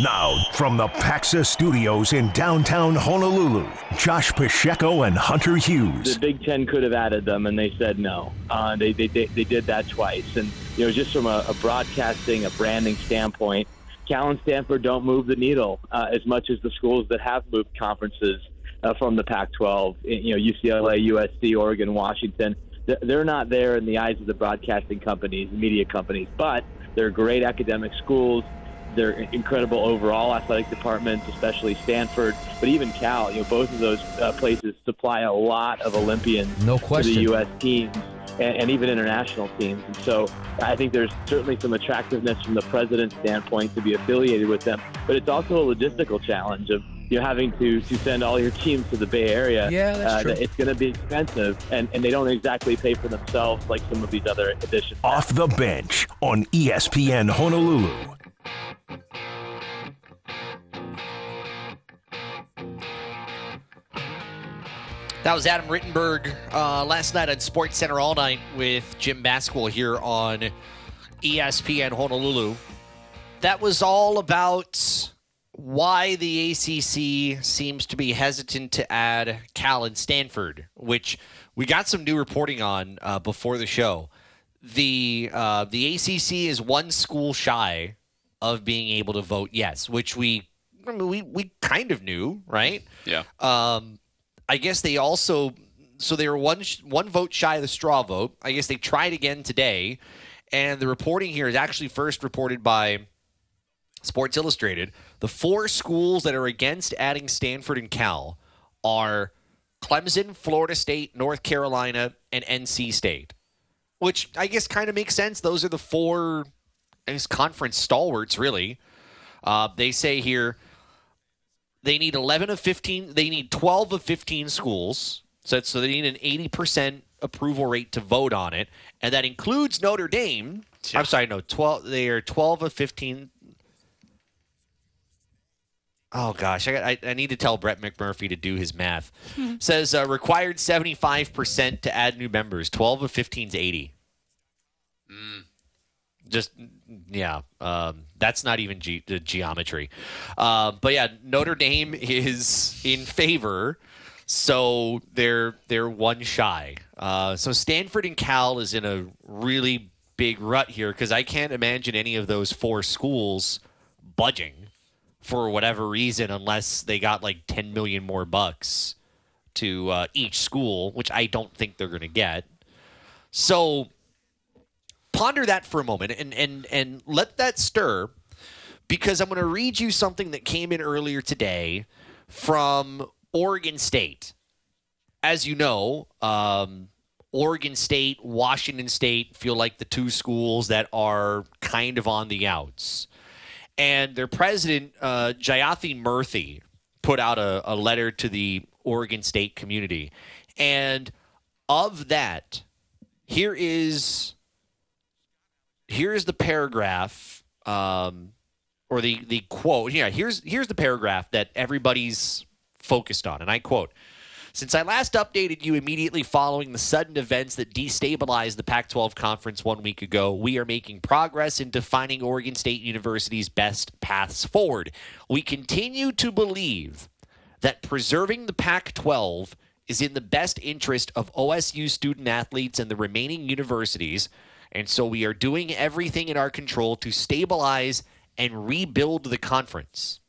Now, from the Paxa Studios in downtown Honolulu, Josh Pacheco and Hunter Hughes. The Big Ten could have added them, and they said no. Uh, they, they, they, they did that twice. And, you know, just from a, a broadcasting, a branding standpoint, Cal and Stanford don't move the needle uh, as much as the schools that have moved conferences uh, from the Pac-12. You know, UCLA, USC, Oregon, Washington. They're not there in the eyes of the broadcasting companies, media companies, but they're great academic schools their incredible overall athletic departments, especially Stanford, but even Cal. You know, both of those uh, places supply a lot of Olympians no to the U.S. teams and, and, even international teams. And so I think there's certainly some attractiveness from the president's standpoint to be affiliated with them, but it's also a logistical challenge of you know, having to, to send all your teams to the Bay Area. Yeah, that's uh, true. It's going to be expensive, and, and they don't exactly pay for themselves like some of these other editions. Off the bench on ESPN Honolulu. That was Adam Rittenberg uh, last night on Sports Center all night with Jim Basketball here on ESPN Honolulu. That was all about why the ACC seems to be hesitant to add Cal and Stanford, which we got some new reporting on uh, before the show. The uh, the ACC is one school shy of being able to vote yes, which we I mean, we we kind of knew, right? Yeah. Um, I guess they also so they were one one vote shy of the straw vote. I guess they tried again today, and the reporting here is actually first reported by Sports Illustrated. The four schools that are against adding Stanford and Cal are Clemson, Florida State, North Carolina, and NC State. Which I guess kind of makes sense. Those are the four I guess, conference stalwarts, really. Uh, they say here they need 11 of 15. They need 12 of 15 schools. So, so they need an 80% approval rate to vote on it. And that includes Notre Dame. Yeah. I'm sorry, no, 12. They are 12 of 15. Oh gosh, I, got, I, I, need to tell Brett McMurphy to do his math. Says uh, required 75% to add new members. 12 of 15 is 80. Mm. Just yeah, um, that's not even ge- geometry. Uh, but yeah, Notre Dame is in favor, so they're they're one shy. Uh, so Stanford and Cal is in a really big rut here because I can't imagine any of those four schools budging for whatever reason unless they got like 10 million more bucks to uh, each school, which I don't think they're going to get. So ponder that for a moment and and and let that stir because I'm going to read you something that came in earlier today from Oregon State. As you know, um, Oregon State, Washington State feel like the two schools that are kind of on the outs. And their president, uh, Jayathi Murthy, put out a, a letter to the Oregon State community. And of that, here is here's the paragraph um, or the the quote. Yeah, here's here's the paragraph that everybody's focused on, and I quote. Since I last updated you immediately following the sudden events that destabilized the Pac 12 conference one week ago, we are making progress in defining Oregon State University's best paths forward. We continue to believe that preserving the Pac 12 is in the best interest of OSU student athletes and the remaining universities and so we are doing everything in our control to stabilize and rebuild the conference.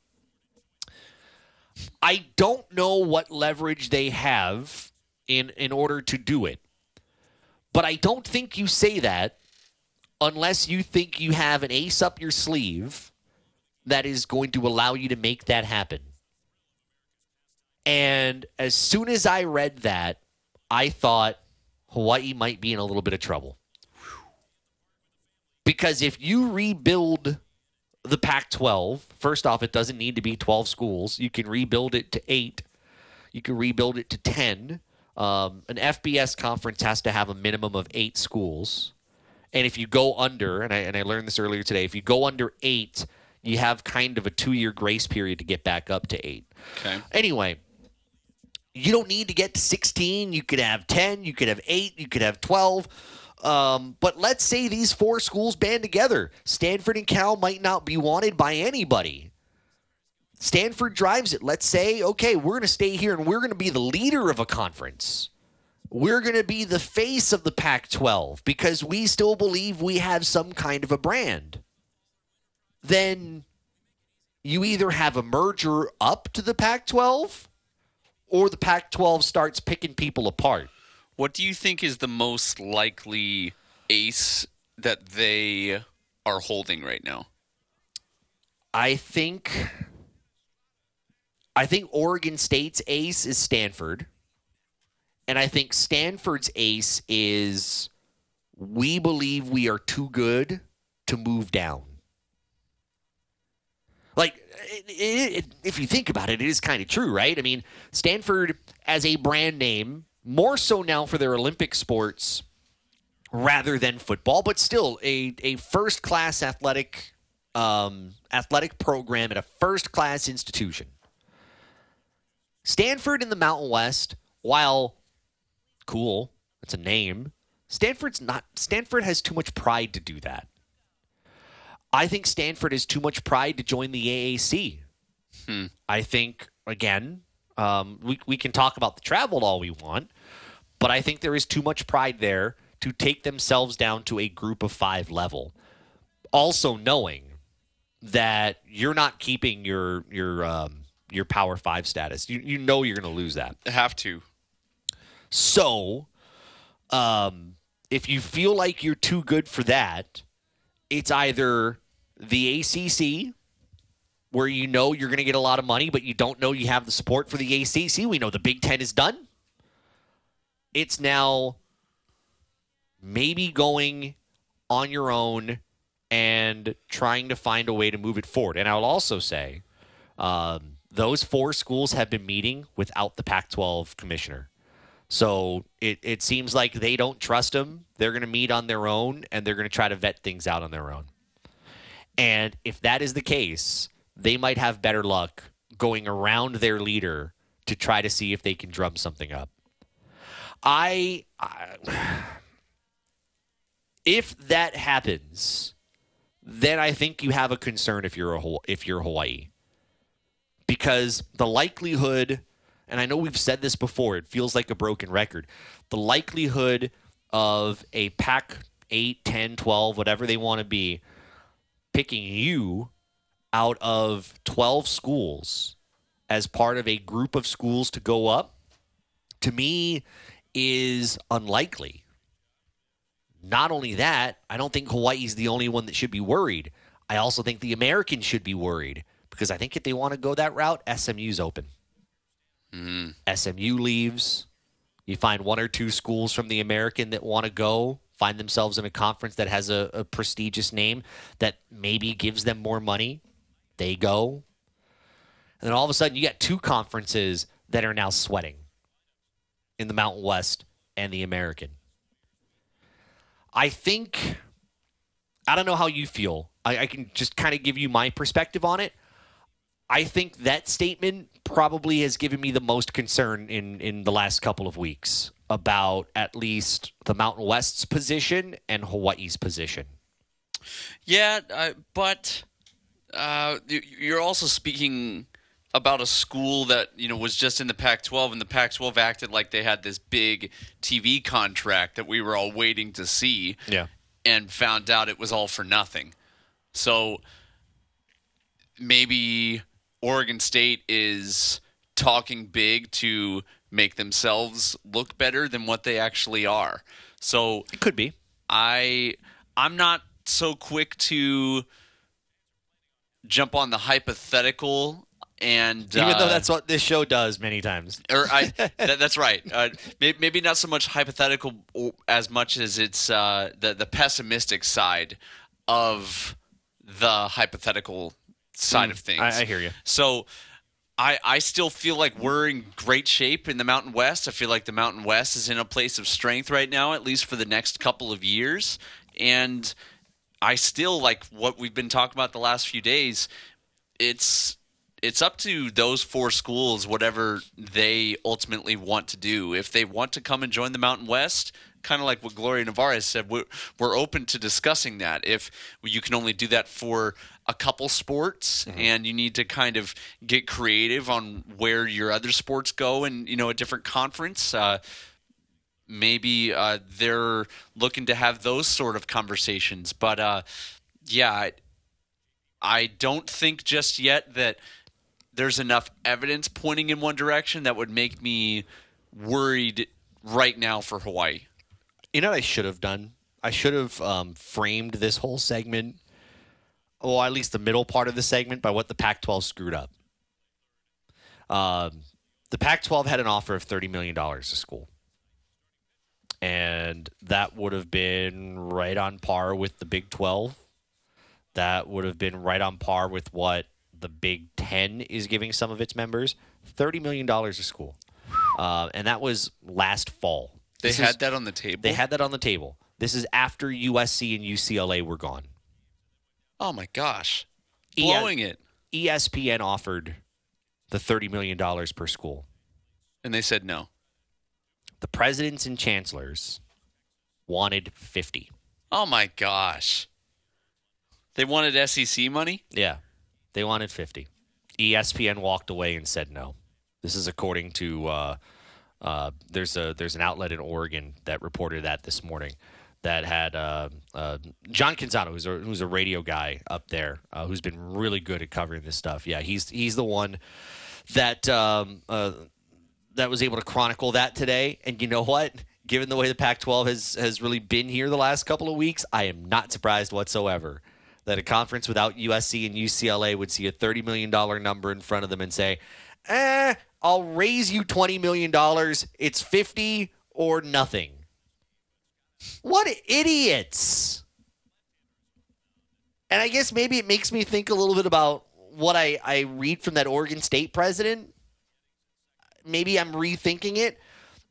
I don't know what leverage they have in in order to do it. But I don't think you say that unless you think you have an ace up your sleeve that is going to allow you to make that happen. And as soon as I read that, I thought Hawaii might be in a little bit of trouble. Because if you rebuild the Pac 12, first off, it doesn't need to be 12 schools. You can rebuild it to eight, you can rebuild it to 10. Um, an FBS conference has to have a minimum of eight schools. And if you go under, and I, and I learned this earlier today, if you go under eight, you have kind of a two year grace period to get back up to eight. Okay. Anyway, you don't need to get to 16. You could have 10, you could have eight, you could have 12. Um, but let's say these four schools band together. Stanford and Cal might not be wanted by anybody. Stanford drives it. Let's say, okay, we're going to stay here and we're going to be the leader of a conference. We're going to be the face of the Pac 12 because we still believe we have some kind of a brand. Then you either have a merger up to the Pac 12 or the Pac 12 starts picking people apart. What do you think is the most likely ace that they are holding right now? I think I think Oregon State's ace is Stanford. And I think Stanford's ace is we believe we are too good to move down. Like, it, it, if you think about it, it is kind of true, right? I mean, Stanford as a brand name, more so now for their Olympic sports rather than football, but still a, a first class athletic um, athletic program at a first class institution. Stanford in the Mountain West, while cool, it's a name. Stanford's not. Stanford has too much pride to do that. I think Stanford has too much pride to join the AAC. Hmm. I think again, um, we we can talk about the travel all we want, but I think there is too much pride there to take themselves down to a group of five level. Also knowing that you're not keeping your your um, your power five status. You you know you're going to lose that. Have to. So, um, if you feel like you're too good for that, it's either the ACC, where you know you're going to get a lot of money, but you don't know you have the support for the ACC. We know the Big Ten is done. It's now maybe going on your own and trying to find a way to move it forward. And I'll also say um, those four schools have been meeting without the Pac 12 commissioner. So it, it seems like they don't trust him. They're going to meet on their own and they're going to try to vet things out on their own. And if that is the case, they might have better luck going around their leader to try to see if they can drum something up. I, I if that happens, then I think you have a concern if you're a if you're Hawaii. Because the likelihood and I know we've said this before, it feels like a broken record. The likelihood of a Pac 8, 10, 12, whatever they want to be, picking you out of 12 schools as part of a group of schools to go up, to me, is unlikely. Not only that, I don't think Hawaii's the only one that should be worried. I also think the Americans should be worried because I think if they want to go that route, SMU's open. Mm. SMU leaves. You find one or two schools from the American that want to go, find themselves in a conference that has a, a, prestigious name that maybe gives them more money. They go. And then all of a sudden, you got two conferences that are now sweating in the Mountain West and the American. I think, I don't know how you feel. I, I can just kind of give you my perspective on it. I think that statement probably has given me the most concern in in the last couple of weeks about at least the Mountain West's position and Hawaii's position. Yeah, uh, but uh, you're also speaking about a school that you know was just in the Pac-12, and the Pac-12 acted like they had this big TV contract that we were all waiting to see. Yeah, and found out it was all for nothing. So maybe Oregon State is talking big to make themselves look better than what they actually are. So it could be. I I'm not so quick to jump on the hypothetical and even uh, though that's what this show does many times or I, that, that's right uh, maybe, maybe, not so much hypothetical as much as it's uh, the, the pessimistic side of the hypothetical side mm, of things. I, I hear you. So I, I still feel like we're in great shape in the Mountain West. I feel like the Mountain West is in a place of strength right now, at least for the next couple of years. And I still like what we've been talking about the last few days. It's it's up to those four schools whatever they ultimately want to do. If they want to come and join the Mountain West, kind of like what Gloria Nevarez said. We're, we're open to discussing that. If you can only do that for a couple sports, and you need to kind of get creative on where your other sports go, and you know, a different conference. Uh, maybe uh, they're looking to have those sort of conversations. But uh, yeah, I don't think just yet that there's enough evidence pointing in one direction that would make me worried right now for Hawaii. You know what I should have done? I should have um, framed this whole segment, or at least the middle part of the segment, by what the Pac 12 screwed up. Um, the Pac 12 had an offer of $30 million to school. And that would have been right on par with the Big 12. That would have been right on par with what the Big 10 is giving some of its members $30 million a school. Uh, and that was last fall. They This had is- that on the table. they had that on the table. This is after USC and UCLA were gone. Oh my gosh, blowing it, ESPN offered the $30 million per school. and they said no. The presidents and chancellors wanted 50. Oh my gosh, they wanted SEC money. Yeah, they wanted 50. ESPN walked away and said no. This is according to uh, uh, there's a there's an outlet in Oregon that reported that this morning that had uh, uh, John Canzano, who's a, who's a radio guy up there, uh, who's been really good at covering this stuff. Yeah, he's he's the one that um, uh, that was able to chronicle that today. And you know what? Given the way the Pac-12 has has really been here the last couple of weeks, I am not surprised whatsoever that a conference without USC and UCLA would see a $30 million number in front of them and say, eh, I'll raise you $20 million. It's 50 or nothing. What idiots. And I guess maybe it makes me think a little bit about what I, I read from that Oregon State president. Maybe I'm rethinking it,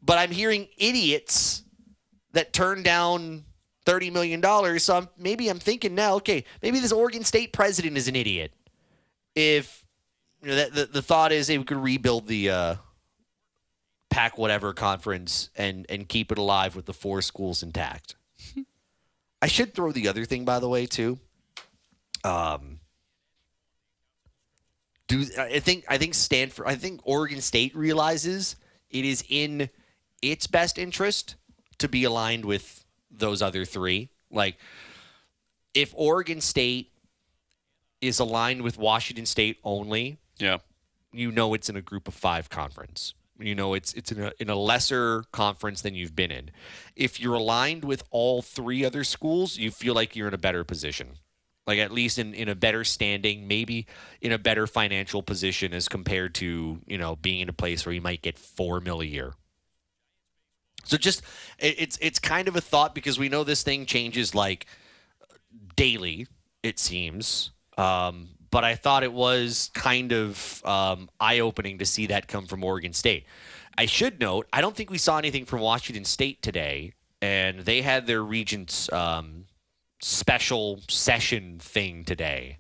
but I'm hearing idiots that turn down thirty million dollars. So I'm, maybe I'm thinking now, okay, maybe this Oregon State president is an idiot. If you know, that, the the thought is, hey, we could rebuild the uh, pack whatever conference and and keep it alive with the four schools intact. I should throw the other thing, by the way, too. Um, do I think I think Stanford, I think Oregon State realizes it is in its best interest to be aligned with those other three. Like, if Oregon State is aligned with Washington State only, Yeah, you know it's in a group of five conference. You know it's it's in a in a lesser conference than you've been in. If you're aligned with all three other schools, you feel like you're in a better position. Like at least in, in a better standing, maybe in a better financial position as compared to, you know, being in a place where you might get four mil a year. So just it, it's it's kind of a thought because we know this thing changes like daily, it seems. Um, but I thought it was kind of um, eye opening to see that come from Oregon State. I should note, I don't think we saw anything from Washington State today, and they had their regents um, special session thing today.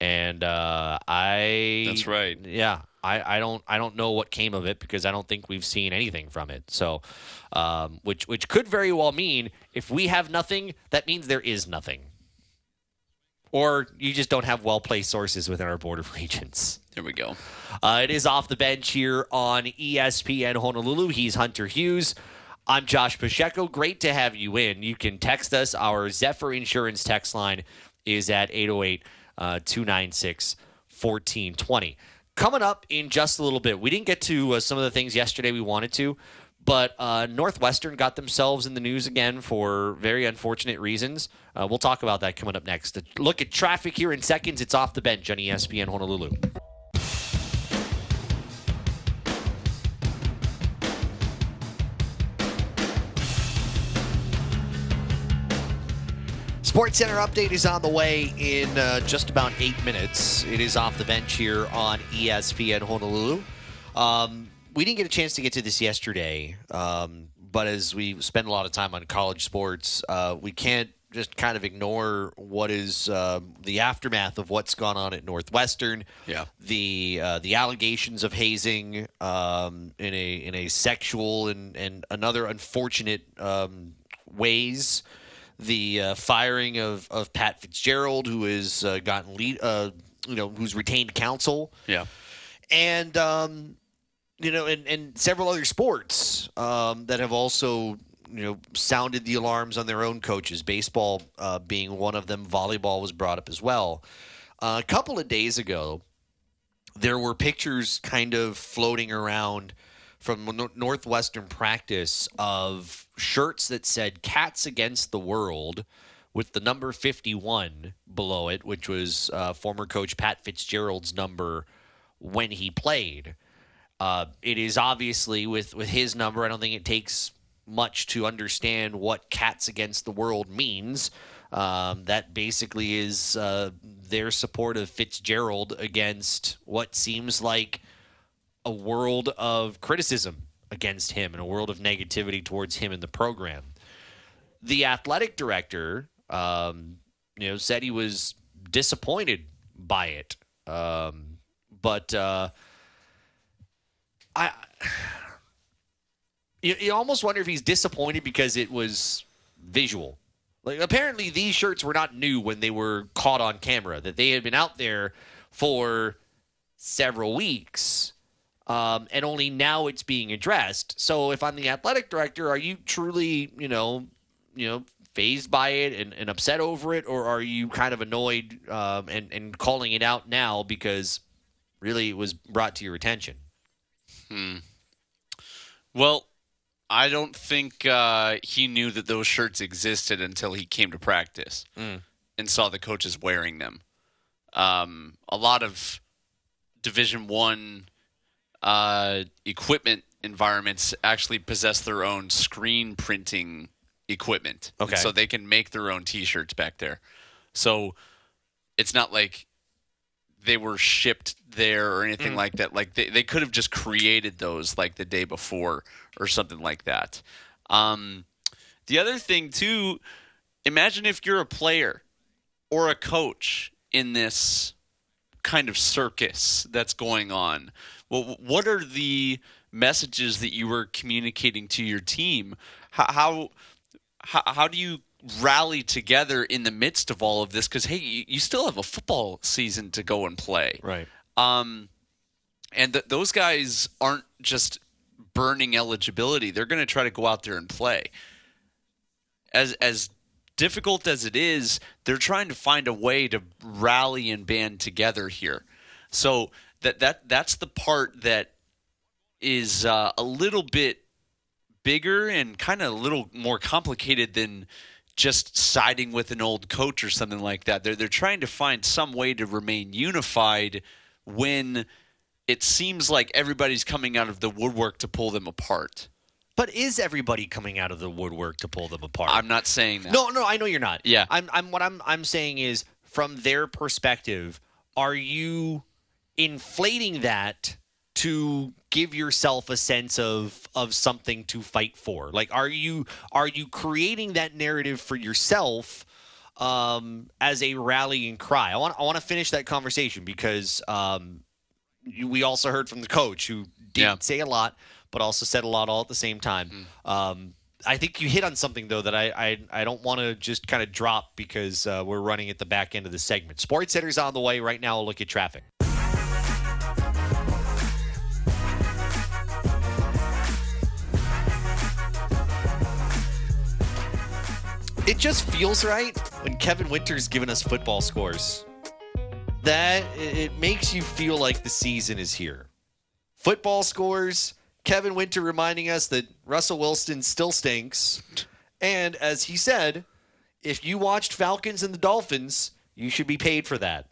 And uh, I That's right. yeah, I, I don't I don't know what came of it because I don't think we've seen anything from it. So, um, which which could very well mean if we have nothing, that means there is nothing, or you just don't have well placed sources within our board of regents. there we go. Uh, it is off the bench here on ESPN Honolulu. He's Hunter Hughes. I'm Josh Pacheco. Great to have you in. You can text us. Our Zephyr Insurance text line is at 808 296 1420. Coming up in just a little bit, we didn't get to uh, some of the things yesterday we wanted to, but uh, Northwestern got themselves in the news again for very unfortunate reasons. Uh, we'll talk about that coming up next. Look at traffic here in seconds. It's off the bench on ESPN Honolulu. Sports Center update is on the way in uh, just about eight minutes. It is off the bench here on ESPN Honolulu. Um, we didn't get a chance to get to this yesterday, um, but as we spend a lot of time on college sports, uh, we can't just kind of ignore what is uh, the aftermath of what's gone on at Northwestern. Yeah. The uh, the allegations of hazing um, in a in a sexual and and another unfortunate um, ways. The uh, firing of, of Pat Fitzgerald, who has uh, gotten lead, uh, you know, who's retained counsel Yeah. and um, you know, and, and several other sports um, that have also you know sounded the alarms on their own coaches. Baseball uh, being one of them. Volleyball was brought up as well. Uh, a couple of days ago, there were pictures kind of floating around from Nor- Northwestern practice of shirts that said "Cats Against the World." With the number 51 below it, which was uh, former coach Pat Fitzgerald's number when he played. Uh, it is obviously with with his number. I don't think it takes much to understand what "Cats Against the World" means. Um, that basically is uh, their support of Fitzgerald against what seems like a world of criticism against him and a world of negativity towards him in the program. The athletic director, um, you know, said he was disappointed by it, um, but. Uh, I you, you almost wonder if he's disappointed because it was visual. Like apparently these shirts were not new when they were caught on camera; that they had been out there for several weeks, um, and only now it's being addressed. So, if I'm the athletic director, are you truly, you know, you know, phased by it and, and upset over it, or are you kind of annoyed um, and and calling it out now because really it was brought to your attention? Well, I don't think uh, he knew that those shirts existed until he came to practice and saw the coaches wearing them. Um, a lot of Division One uh, equipment environments actually possess their own screen printing equipment, And Okay. so they can make their own T-shirts back there. So it's not like they were shipped there or anything like that. Like they, they could have just created those like the day before or something like that. Um, the other thing too, imagine if you're a player or a coach in this kind of circus that's going on. Well, what are the messages that you were communicating to your team? How how how, do you rally together in the midst of all of this? Because hey, you, you still have a football season to go and play. Right. Um, and th- those guys aren't just burning eligibility; they're going to try to go out there and play. As as difficult as it is, they're trying to find a way to rally and band together here. So that that that's the part that is uh, a little bit bigger and kind of a little more complicated than just siding with an old coach or something like that. They're they're trying to find some way to remain unified when it seems like everybody's coming out of the woodwork to pull them apart. But is everybody coming out of the woodwork to pull them apart? I'm not saying that. no, no, I know you're not. Yeah. I'm, I'm. What I'm, I'm saying is, from their perspective, are you inflating that to give yourself a sense of of something to fight for? Like, are you are you creating that narrative for yourself? Um, as a rallying cry, I want I want to finish that conversation because um, you- we also heard from the coach who didn't Yeah. say a lot, but also said a lot all at the same time. Um, I think you hit on something though that I I, I don't want to just kind of drop because uh, we're running at the back end of the segment. Sports Center's on the way right now. We'll look at traffic. It just feels right when Kevin Winter's giving us football scores. That it makes you feel like the season is here. Football scores. Kevin Winter reminding us that Russell Wilson still stinks. And as he said, if you watched Falcons and the Dolphins, you should be paid for that.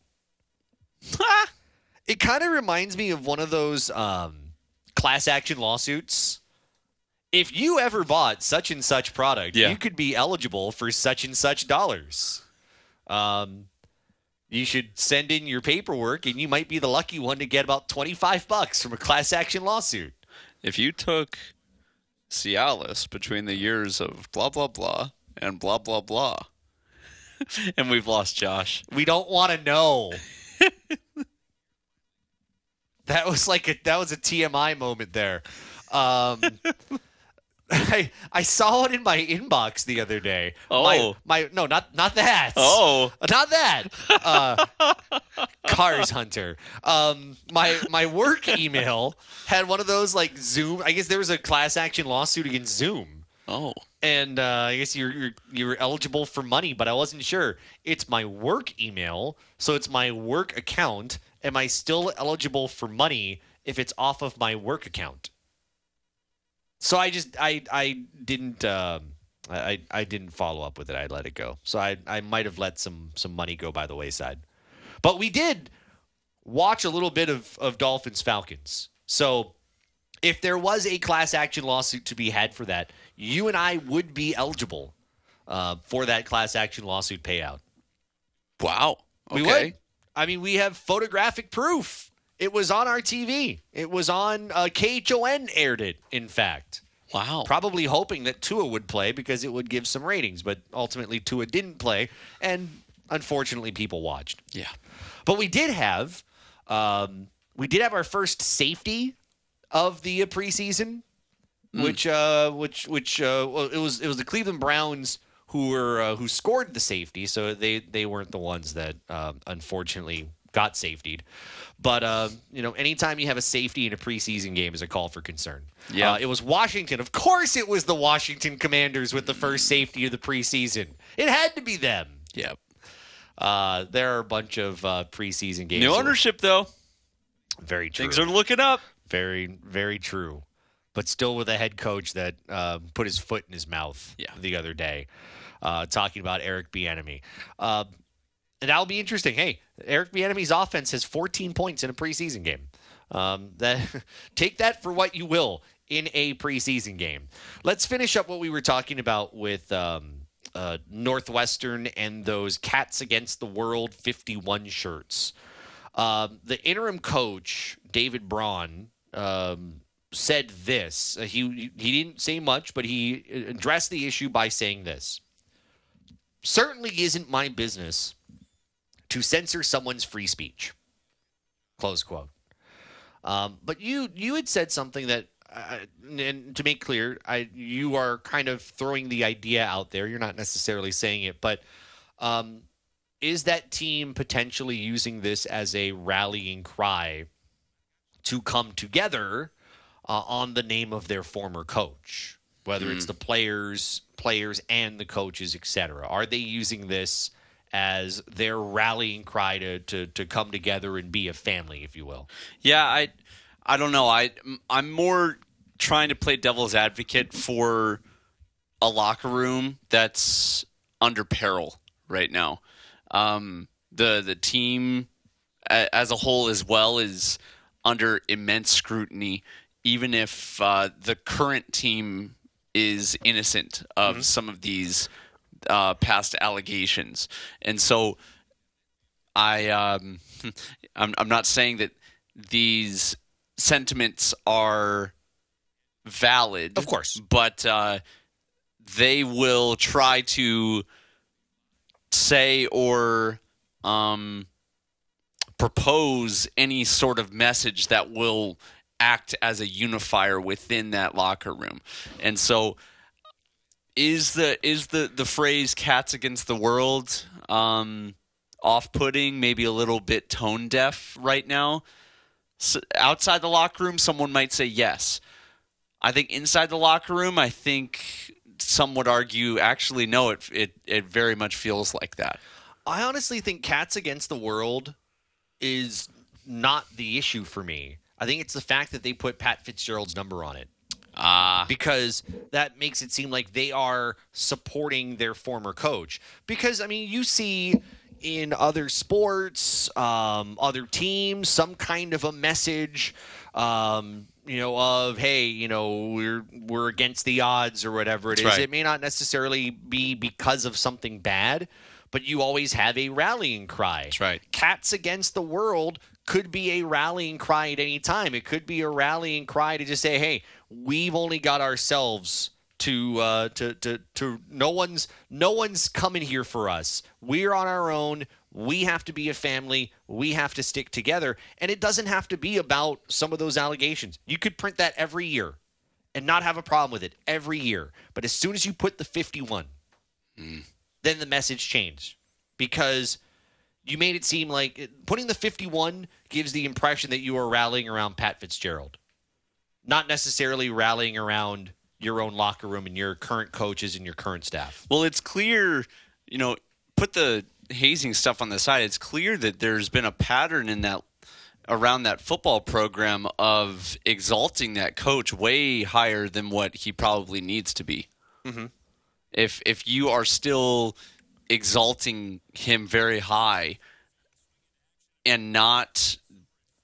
it kind of reminds me of one of those um, class action lawsuits. If you ever bought such and such product, Yeah. you could be eligible for such and such dollars. Um, you should send in your paperwork, and you might be the lucky one to get about twenty-five bucks from a class action lawsuit. If you took Cialis between the years of blah blah blah and blah blah blah, and we've lost Josh. We don't want to know. that was like a that was a TMI moment there. Um, I I saw it in my inbox the other day. Oh. my, my no, not not that. Oh. not that. Uh, Cars Hunter. Um, my my work email had one of those like Zoom. I guess there was a class action lawsuit against Zoom Oh. and uh, I guess you're, you're you're eligible for money, but I wasn't sure. It's my work email, so it's my work account. Am I still eligible for money if it's off of my work account? So I just I I didn't um, I I didn't follow up with it. I let it go. So I I might have let some some money go by the wayside. But we did watch a little bit of of Dolphins Falcons. So if there was a class action lawsuit to be had for that, you and I would be eligible uh, for that class action lawsuit payout. Wow. We Okay. would. I mean, we have photographic proof. It was on our TV. It was on uh, KHON aired it. In fact, Wow. probably hoping that Tua would play because it would give some ratings, but ultimately Tua didn't play, and unfortunately, people watched. yeah. But we did have, um, we did have our first safety of the uh, preseason, which, uh, which, which, uh, well, it was it was the Cleveland Browns who were uh, who scored the safety, so they they weren't the ones that um, unfortunately got safetied. But uh, you know, anytime you have a safety in a preseason game is a call for concern. Yeah. uh, it was Washington. Of course, it was the Washington Commanders with the first safety of the preseason. It had to be them. Yep. Uh, there are a bunch of uh, preseason games. New ownership though. Very true. Things are looking up. very, very true. But still with a head coach that uh, put his foot in his mouth Yeah. the other day, uh, talking about Eric Bieniemy. Uh, that'll be interesting. Hey, Eric Bieniemy's offense has 14 points in a preseason game. Um, that take that for what you will in a preseason game. Let's finish up what we were talking about with um, uh, Northwestern and those Cats Against the World 51 shirts. Um, the interim coach David Braun um, said this. Uh, he he didn't say much, but he addressed the issue by saying this. Certainly isn't my business to censor someone's free speech. Close quote. Um, but you you had said something that, uh, and to make clear, I you are kind of throwing the idea out there. You're not necessarily saying it, but um, is that team potentially using this as a rallying cry to come together uh, on the name of their former coach, whether it's the players, players and the coaches, etc. Are they using this as their rallying cry to, to to come together and be a family, if you will? Yeah, I I don't know. I I'm more trying to play devil's advocate for a locker room that's under peril right now. Um, the the team a, as a whole as well is under immense scrutiny, even if uh, the current team is innocent of some of these uh, past allegations, and so I um, I'm I'm not saying that these sentiments are valid, Of course. but uh, they will try to say or um, propose any sort of message that will act as a unifier within that locker room, and so is the is the the phrase "cats against the world" um, off-putting, maybe a little bit tone deaf right now? S outside the locker room, someone might say yes. I think inside the locker room, I think some would argue actually no. It it it very much feels like that. I honestly think Cats Against the World is not the issue for me. I think it's the fact that they put Pat Fitzgerald's number on it. Ah, because that makes it seem like they are supporting their former coach. Because I mean, you see in other sports, um, other teams, some kind of a message, um, you know, of hey, you know, we're we're against the odds or whatever it is. That's right. It may not necessarily be because of something bad, but you always have a rallying cry. That's right. Cats Against the World could be a rallying cry at any time. It could be a rallying cry to just say, hey, we've only got ourselves to uh, to to to no one's no one's coming here for us. We're on our own. We have to be a family. We have to stick together. And it doesn't have to be about some of those allegations. You could print that every year and not have a problem with it every year. But as soon as you put the 51, then the message changed because you made it seem like putting the 51 gives the impression that you are rallying around Pat Fitzgerald, not necessarily rallying around your own locker room and your current coaches and your current staff. Well, it's clear, you know, put the hazing stuff on the side. It's clear that there's been a pattern in that around that football program of exalting that coach way higher than what he probably needs to be. Mm-hmm. If if you are still exalting him very high and not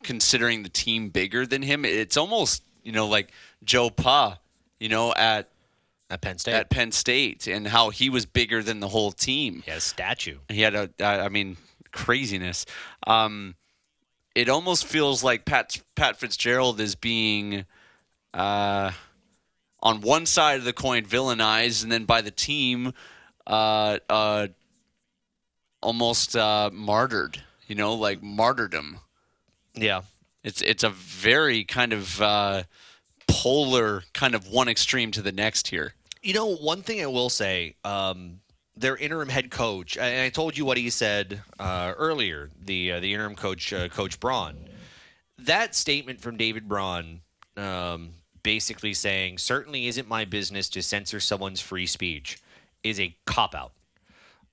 considering the team bigger than him, it's almost you know like Joe Pa, you know at At Penn State. at Penn State and how he was bigger than the whole team. he has a statue. He had a, I mean, craziness. Um, it almost feels like Pat Pat Fitzgerald is being, uh, on one side of the coin villainized, and then by the team, uh, uh, almost uh, martyred. You know, like martyrdom. Yeah. It's it's a very kind of uh, polar, kind of one extreme to the next here. You know, one thing I will say, um, their interim head coach, and I told you what he said uh, earlier. The uh, the interim coach, uh, Coach Braun, that statement from David Braun, um, basically saying certainly isn't my business to censor someone's free speech, is a cop out.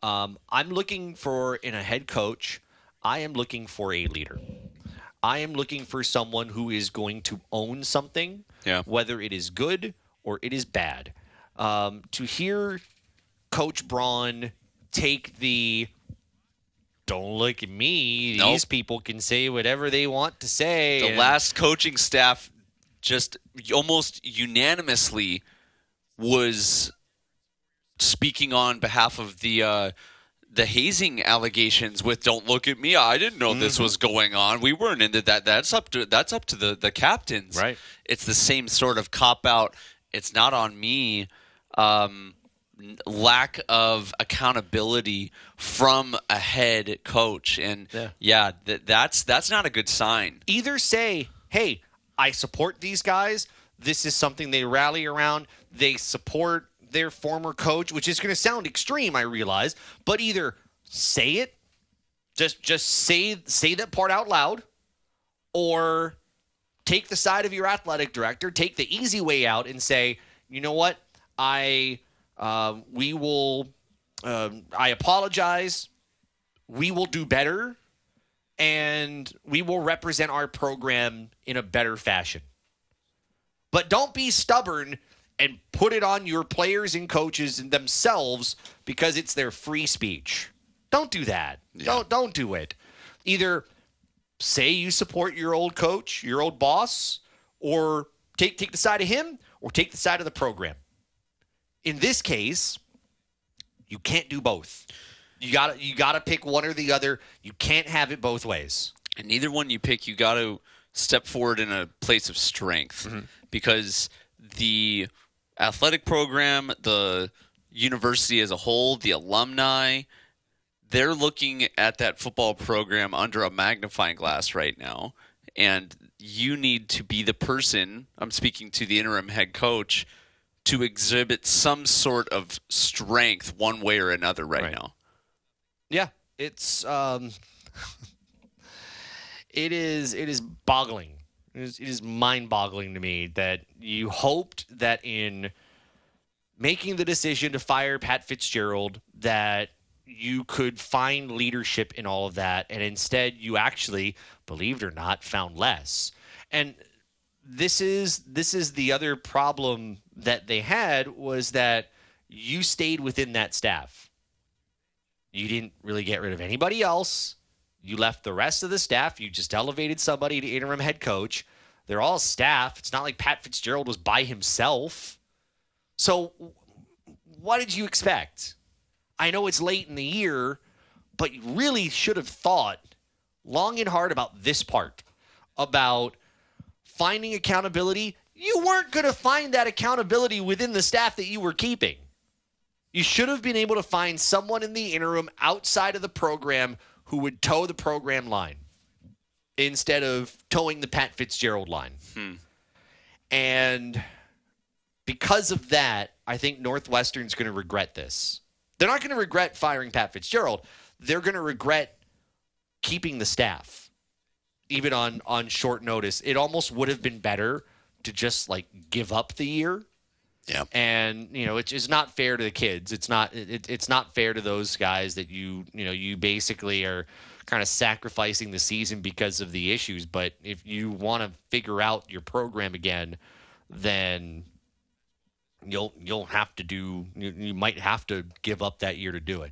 Um, I'm looking for in a head coach. I am looking for a leader. I am looking for someone who is going to own something, Yeah. whether it is good or it is bad. Um, to hear Coach Braun take the "Don't look at me," Nope. these people can say whatever they want to say. the and- last coaching staff just almost unanimously was speaking on behalf of the uh, the hazing allegations with "Don't look at me." I didn't know Mm-hmm. this was going on. We weren't into that. That's up to that's up to the the captains. Right. It's the same sort of cop out. It's not on me. Um, lack of accountability from a head coach, and Yeah. yeah, th- that's that's not a good sign. either say, "Hey, I support these guys. This is something they rally around. They support their former coach," which is going to sound extreme, I realize, but either say it, just just say say that part out loud, or take the side of your athletic director, take the easy way out, and say, "You know what? I uh, we will. Um, I apologize. We will do better." and we will represent our program in a better fashion. But don't be stubborn and put it on your players and coaches and themselves because it's their free speech. Don't do that. Don't don't do it. Either say you support your old coach, your old boss, or take take the side of him or take the side of the program. In this case, you can't do both. You got you got to pick one or the other. You can't have it both ways. and neither one you pick, you got to step forward in a place of strength mm-hmm. because the athletic program, the university as a whole, the alumni, they're looking at that football program under a magnifying glass right now. And you need to be the person, I'm speaking to the interim head coach, to exhibit some sort of strength one way or another right, Right. now. Yeah, it's um, it is it is boggling. It is, it is mind-boggling to me that you hoped that in making the decision to fire Pat Fitzgerald that you could find leadership in all of that, and instead you actually, believed or not, found less. And this is this is the other problem that they had was that you stayed within that staff. You didn't really get rid of anybody else. You left the rest of the staff. You just elevated somebody to interim head coach. They're all staff. It's not like Pat Fitzgerald was by himself. So, what did you expect? I know it's late in the year, but you really should have thought long and hard about this part about finding accountability you weren't going to find that accountability within the staff that you were keeping. You should have been able to find someone in the interim outside of the program who would toe the program line instead of towing the Pat Fitzgerald line. And because of that, I think Northwestern's going to regret this. They're not going to regret firing Pat Fitzgerald. They're going to regret keeping the staff, even on on short notice. It almost would have been better to just like give up the year. Yeah. And you know, it's, it's not fair to the kids. It's not it, it's not fair to those guys that you you know you basically are kind of sacrificing the season because of the issues. But if you want to figure out your program again, then you'll you'll have to do you, you might have to give up that year to do it.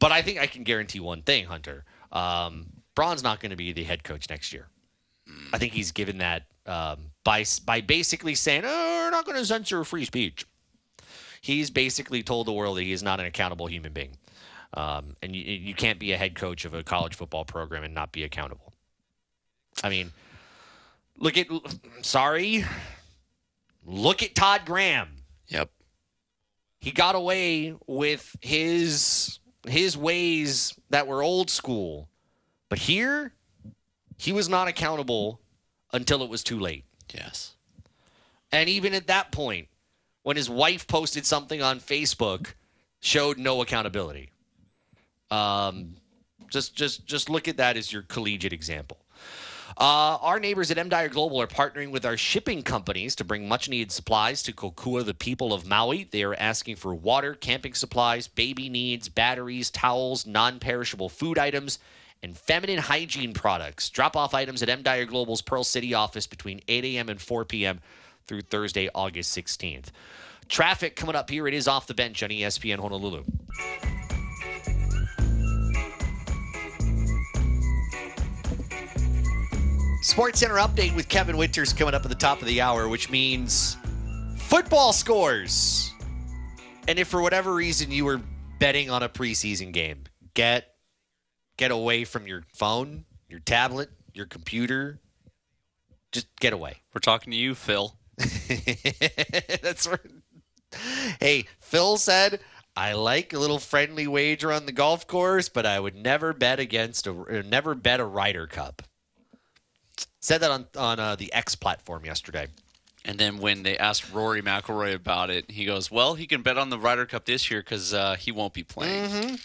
But I think I can guarantee one thing, Hunter. Um, Braun's not going to be the head coach next year. I think he's given that um, by by basically saying, "Oh, we're not going to censor free speech." He's basically told the world that he is not an accountable human being, um, and you, you can't be a head coach of a college football program and not be accountable. I mean, look at sorry, look at Todd Graham Yep. he got away with his his ways that were old school but here he was not accountable until it was too late Yes. and even at that point when his wife posted something on facebook showed no accountability um just just just look at that as your collegiate example uh, our neighbors at M. Global are partnering with our shipping companies to bring much needed supplies to Kokua, the people of Maui. They are asking for water, camping supplies, baby needs, batteries, towels, non perishable food items, and feminine hygiene products. Drop off items at M. Dyer Global's Pearl City office between 8 a.m. and 4 p.m. through Thursday, August 16th. Traffic coming up here. It is off the bench on ESPN Honolulu. Sports Center update with Kevin Winters coming up at the top of the hour, which means football scores. And if for whatever reason you were betting on a preseason game, get get away from your phone, your tablet, your computer. Just get away. We're talking to you, Phil. That's where. Hey, Phil said, "I like a little friendly wager on the golf course, but I would never bet against a never bet a Ryder Cup." Said that on on uh, the X platform yesterday. And then when they asked Rory McIlroy about it, he goes, "Well, he can bet on the Ryder Cup this year because uh, he won't be playing."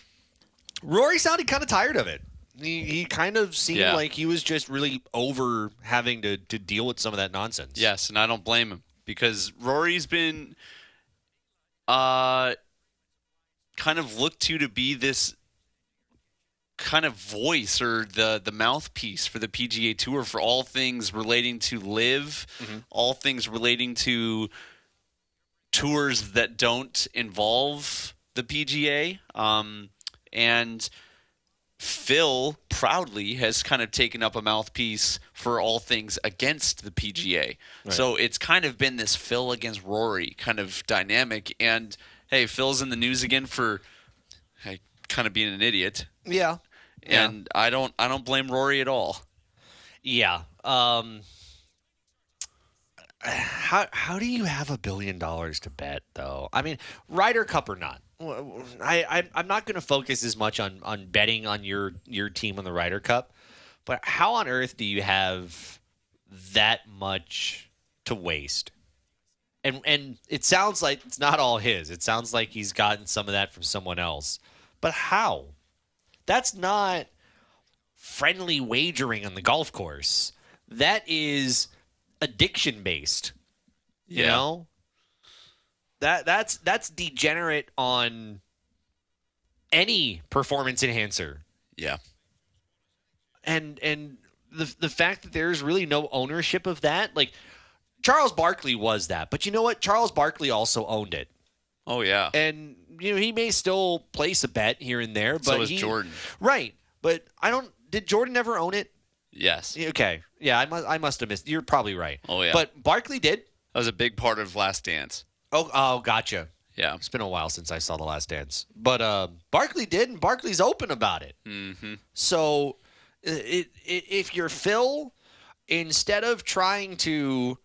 Rory sounded kind of tired of it. He, he kind of seemed Yeah. like he was just really over having to, to deal with some of that nonsense. Yes, and I don't blame him because Rory's been uh kind of looked to to be this kind of voice or the the mouthpiece for the PGA Tour for all things relating to LIV, all things relating to tours that don't involve the PGA. Um, and Phil proudly has kind of taken up a mouthpiece for all things against the PGA. So it's kind of been this Phil against Rory kind of dynamic. And hey, Phil's in the news again for hey, kind of being an idiot. Yeah. And I don't I don't blame Rory at all. Yeah. Um, how how do you have a billion dollars to bet though? I mean, Ryder Cup or not? I, I I'm not going to focus as much on on betting on your your team on the Ryder Cup, but how on earth do you have that much to waste? And and it sounds like it's not all his. It sounds like he's gotten some of that from someone else. But how? That's not friendly wagering on the golf course. That is addiction based. You Yeah. know? That that's that's degenerate on any performance enhancer. Yeah. And and the the fact that there's really no ownership of that, like Charles Barkley was that. But you know what? Charles Barkley also owned it. Oh yeah. And you know, he may still place a bet here and there, but So is he- Jordan. Right. But I don't did Jordan ever own it? Yes. Okay. Yeah, I must I must have missed. You're probably right. Oh, yeah. But Barkley did. That was a big part of Last Dance. Oh, oh, gotcha. Yeah. It's been a while since I saw The Last Dance, but uh, Barkley did, and Barkley's open about it. Mm-hmm. So, it, it, if you're Phil, instead of trying to,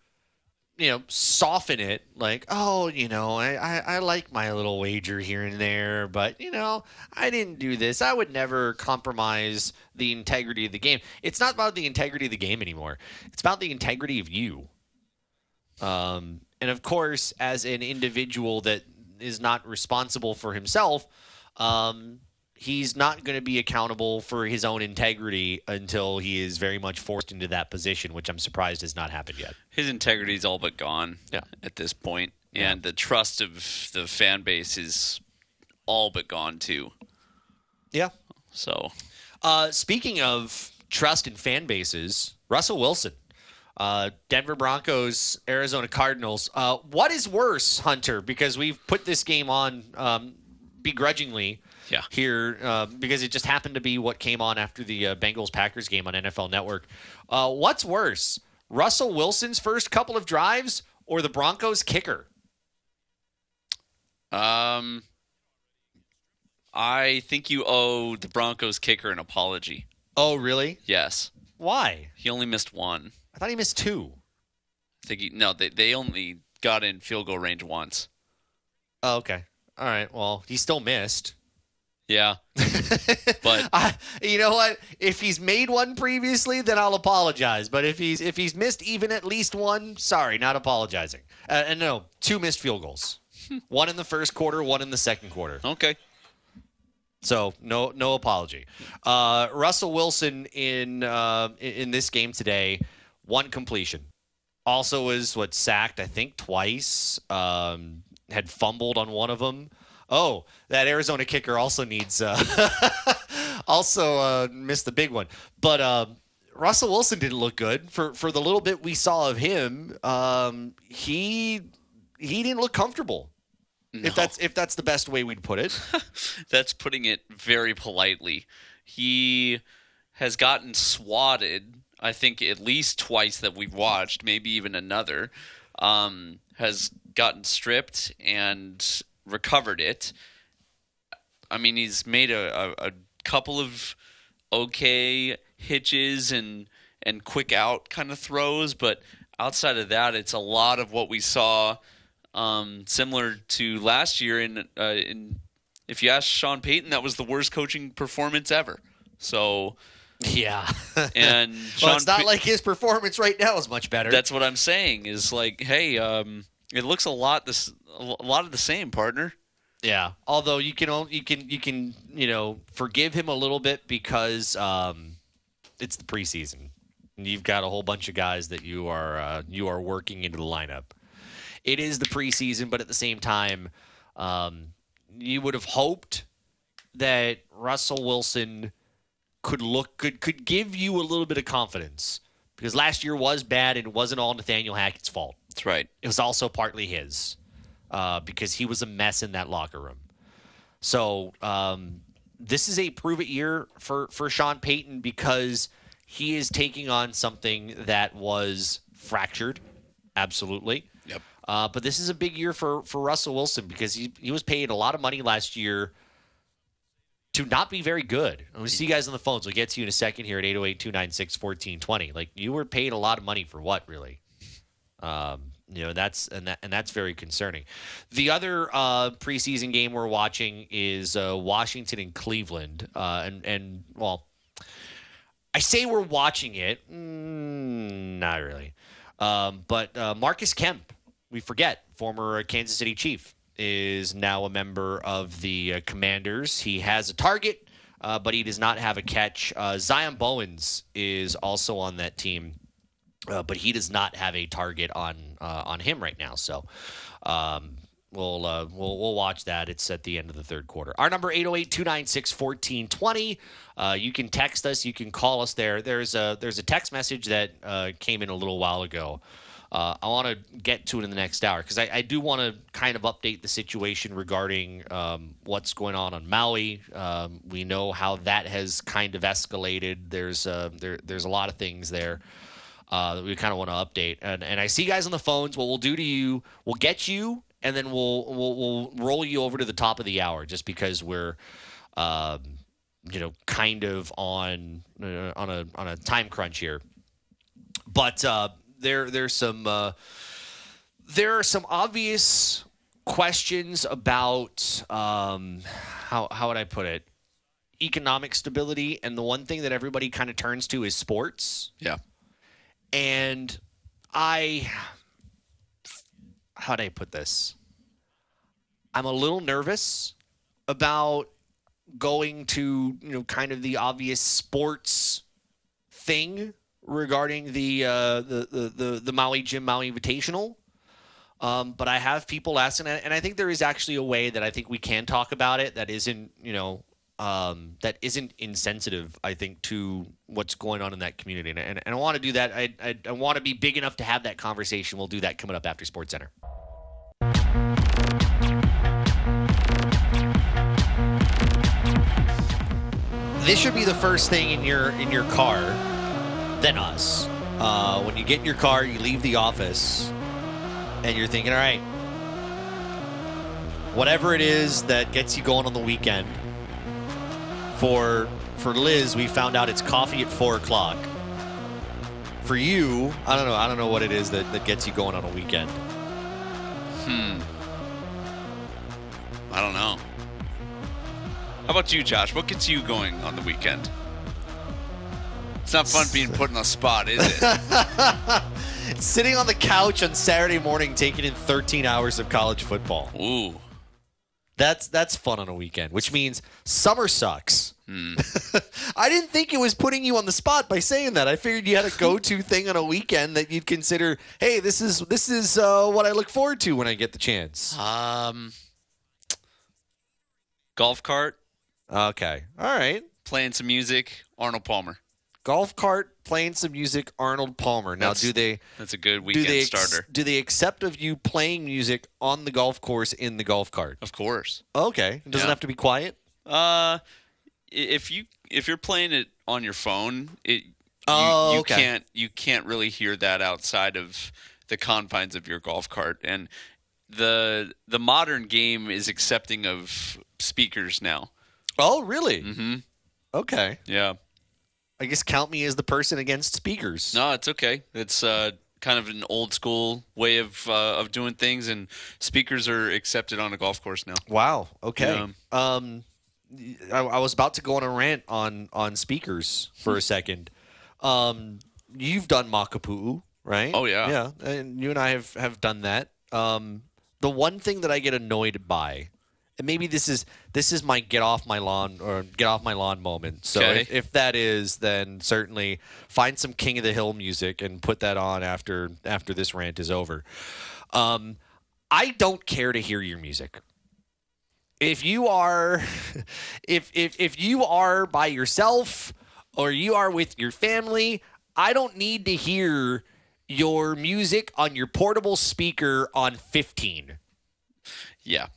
you know, soften it like, oh, you know, I, I, I like my little wager here and there, but, you know, I didn't do this. I would never compromise the integrity of the game. It's not about the integrity of the game anymore, it's about the integrity of you. Um, and of course, as an individual that is not responsible for himself, um, he's not going to be accountable for his own integrity until he is very much forced into that position, which I'm surprised has not happened yet. His integrity is all but gone Yeah. at this point, and the trust of the fan base is all but gone too. Yeah. So Uh, speaking of trust in fan bases, Russell Wilson, uh, Denver Broncos, Arizona Cardinals. Uh, what is worse, Hunter? Because we've put this game on um, begrudgingly Yeah. here uh, because it just happened to be what came on after the uh, Bengals Packers game on NFL Network. Uh, what's worse, Russell Wilson's first couple of drives or the Broncos kicker? Um, I think you owe the Broncos kicker an apology. Oh, really? Yes, Why? he only missed one. I thought he missed two. I think he, no, they they only got in field goal range once. Oh, okay. All right. Well, he still missed. Yeah, but I, you know what? If he's made one previously, then I'll apologize. But if he's if he's missed even at least one, sorry, not apologizing. Uh, and no, two missed field goals. one in the first quarter, one in the second quarter. okay. So no no apology. Uh, Russell Wilson in uh, in in this game today, one completion. Also was what sacked I think twice. Um, had fumbled on one of them. Oh, that Arizona kicker also needs uh, also uh, missed the big one. But um, Russell Wilson didn't look good for for the little bit we saw of him. Um, he he didn't look comfortable. If that's if that's the best way we'd put it. That's putting it very politely. He has gotten swatted, I think, at least twice that we've watched, maybe even another. Um, has gotten stripped and recovered it. I mean, he's made a, a, a couple of okay hitches and and quick out kind of throws, but outside of that, it's a lot of what we saw, um, similar to last year. In uh, in if you ask Sean Payton, that was the worst coaching performance ever. So, Yeah. and well, it's not Pa- like his performance right now is much better. that's what I'm saying is like, hey, um, it looks a lot this a lot of the same, partner. yeah. Although you can only, you can you can you know forgive him a little bit because um, it's the preseason. And You've got a whole bunch of guys that you are uh, you are working into the lineup. It is the preseason, but at the same time, um, you would have hoped that Russell Wilson could look could could give you a little bit of confidence because last year was bad and it wasn't all Nathaniel Hackett's fault. That's right. It was also partly his uh, because he was a mess in that locker room. So um, this is a prove it year for for Sean Payton because he is taking on something that was fractured, absolutely. Yep. Uh, but this is a big year for for Russell Wilson because he he was paid a lot of money last year to not be very good. I'm going to see you guys on the phones. We'll get to you in a second here at 808 296 1420. Like, you were paid a lot of money for what, really? Um, you know that's and that and that's very concerning. The other uh, preseason game we're watching is uh, Washington and Cleveland, uh, and and well, I say we're watching it, mm, not really, um, but uh, Marcus Kemp, we forget, former Kansas City Chief, is now a member of the uh, Commanders. He has a target, uh, but he does not have a catch. Uh, Zion Bowens is also on that team uh, but he does not have a target on uh, on him right now. So um, we'll, uh, we'll we'll watch that. It's at the end of the third quarter. Our number 808-296-1420. Uh, you can text us. You can call us there. There's a there's a text message that came in a little while ago. Uh, I want to get to it in the next hour because I, I do want to kind of update the situation regarding um, what's going on on Maui. Um, we know how that has kind of escalated. There's uh, there, there's a lot of things there uh, that we kind of want to update. And, and I see guys on the phones. What we'll do to you, we'll get you, and then we'll we'll, we'll roll you over to the top of the hour, just because we're, um, you know, kind of on uh, on a on a time crunch here. But uh, there there's some. Uh, there are some obvious questions about um, how how would I put it? Economic stability, and the one thing that everybody kind of turns to is sports. Yeah. And I, how do I put this? I'm a little nervous about going to you know kind of the obvious sports thing regarding the uh, the, the the the Maui Jim Maui Invitational. Um, but I have people asking, and I think there is actually a way that I think we can talk about it that isn't, you know, um, that isn't insensitive. I think to what's going on in that community, and, and, and I want to do that. I, I, I want to be big enough to have that conversation. We'll do that coming up after Sports Center. This should be the first thing in your in your car, then us. Uh, when you get in your car, you leave the office and you're thinking, all right, whatever it is that gets you going on the weekend. For for Liz, we found out it's coffee at four o'clock. For you, I don't know. I don't know what it is that, that gets you going on a weekend. Hmm. I don't know. How about you, Josh? What gets you going on the weekend? It's not fun being put on the spot, is it? Sitting on the couch on Saturday morning, taking in 13 hours of college football. Ooh. That's that's fun on a weekend, which means summer sucks. I didn't think it was putting you on the spot by saying that. I figured you had a go-to thing on a weekend that you'd consider. Hey, this is this is uh, what I look forward to when I get the chance. Um, golf cart, Okay, all right. playing some music. Arnold Palmer. Golf cart playing some music. Arnold Palmer. Now, That's- do they That's a good do weekend they ex- starter. do they accept of you playing music on the golf course in the golf cart? Of course. Okay, it doesn't Yeah. have to be quiet. Uh, if you if you're playing it on your phone, it you, Oh, you okay. can't you can't really hear that outside of the confines of your golf cart. And the the modern game is accepting of speakers now. Oh, really? Mm-hmm. Okay. Yeah. I guess count me as the person against speakers. No, it's okay. It's uh, kind of an old school way of uh, of doing things, and speakers are accepted on a golf course now. Wow. Okay. Um, I, I was about to go on a rant on on speakers for a second. Um, you've done Makapu'u, right? Oh, yeah. Yeah, and you and I have have done that. Um, the one thing that I get annoyed by, maybe this is this is my get off my lawn or get off my lawn moment. So Okay. if, if that is, then certainly find some King of the Hill music and put that on after after this rant is over. Um, I don't care to hear your music if you are if if if you are by yourself or you are with your family i don't need to hear your music on your portable speaker on 15 Yeah.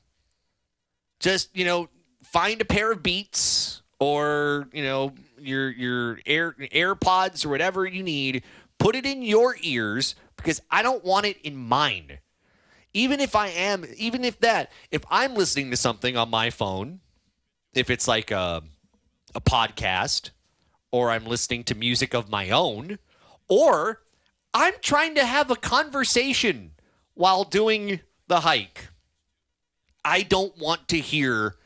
Just you know find a pair of beats or you know your your air airpods or whatever you need. Put it in your ears because i don't want it in mine. Even if i am even if that if i'm listening to something on my phone if it's like a, a podcast or i'm listening to music of my own or i'm trying to have a conversation while doing the hike I don't want to hear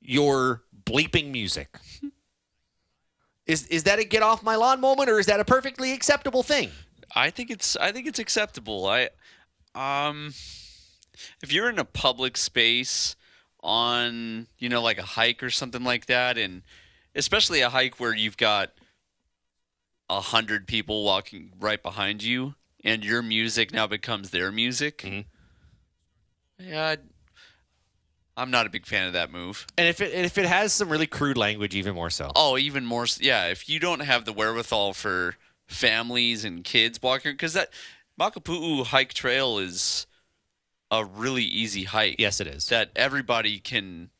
your bleeping music. Is is that a get off my lawn moment or is that a perfectly acceptable thing? I think it's I think it's acceptable. I um if you're in a public space on, you know, like a hike or something like that and especially a hike where you've got a hundred people walking right behind you and your music now becomes their music. Mhm. Yeah, I'm not a big fan of that move. And if it if it has some really crude language even more so. Oh, even more. Yeah, if you don't have the wherewithal for families and kids walking, because that Makapu'u hike trail is a really easy hike. Yes it is. that everybody can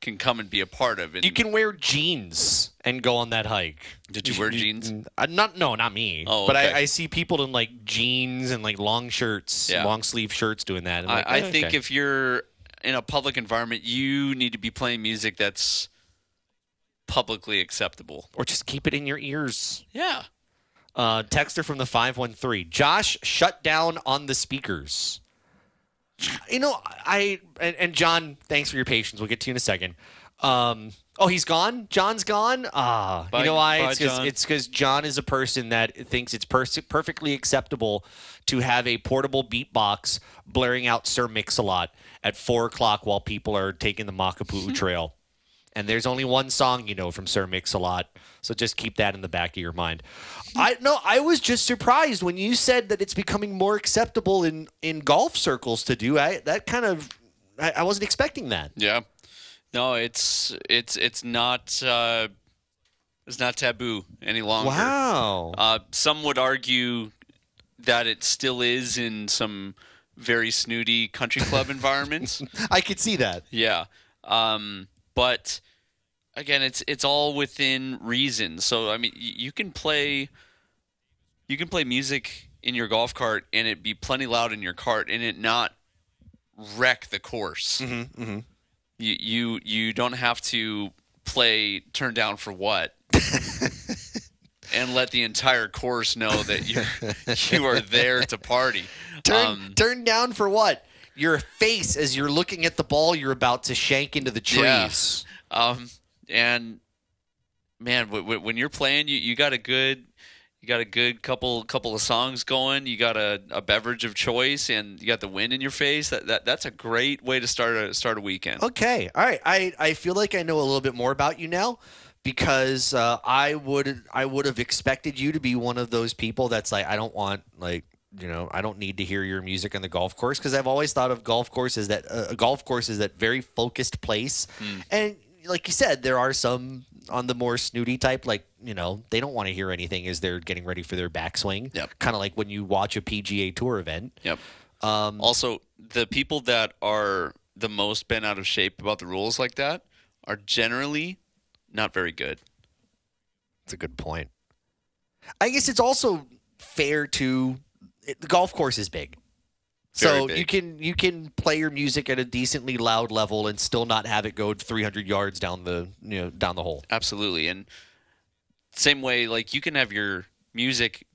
can come and be a part of. And You can wear jeans and go on that hike. Did you wear jeans? Uh, not no, not me. Oh, but okay. I, I see people in like jeans and like long shirts, Yeah. long sleeve shirts doing that. I, like, I eh, think okay. if you're in a public environment, you need to be playing music that's publicly acceptable. or just keep it in your ears. Yeah. Uh, texter from the 513. Josh shut down on the speakers. you know, I and, and John, thanks for your patience. We'll get to you in a second. Um, oh, he's gone. John's gone. Ah, Bye- you know why? it's because John. John is a person that thinks it's pers- perfectly acceptable to have a portable beatbox blaring out Sir Mix-a-Lot at four o'clock while people are taking the Makapu'u Trail. And there's only one song you know from Sir Mix-a-Lot, so just keep that in the back of your mind. I no, I was just surprised when you said that it's becoming more acceptable in in golf circles to do. I that kind of I, I wasn't expecting that. Yeah. No, it's it's it's not uh, it's not taboo any longer. Wow. Uh, some would argue that it still is in some very snooty country club environments. I could see that. Yeah. Um, but again, it's it's all within reason. So I mean, y- you can play you can play music in your golf cart and it be plenty loud in your cart and it not wreck the course. Mm-hmm, You you you don't have to play turn down for what. and let the entire course know that you you are there to party. Turn Um, turn down for what? Your face as you're looking at the ball you're about to shank into the Yeah. trees. Um, and man, w- w- when you're playing, you, you got a good, you got a good couple couple of songs going. You got a, a beverage of choice, and you got the wind in your face. That, that that's a great way to start a start a weekend. Okay. All right. I, I feel like I know a little bit more about you now because uh, I would I would have expected you to be one of those people that's like I don't want like you know I don't need to hear your music on the golf course because I've always thought of golf course as that uh, a golf course is that very focused place and like you said there are some on the more snooty type like you know they don't want to hear anything as they're getting ready for their backswing Yep. kind of like when you watch a PGA Tour event Yep. um, Also, the people that are the most bent out of shape about the rules like that are generally not very good. That's a good point. I guess it's also fair to it, the golf course is big. Very So big. you can you can play your music at a decently loud level and still not have it go 300 yards down the you know down the hole. Absolutely. And same way, like you can have your music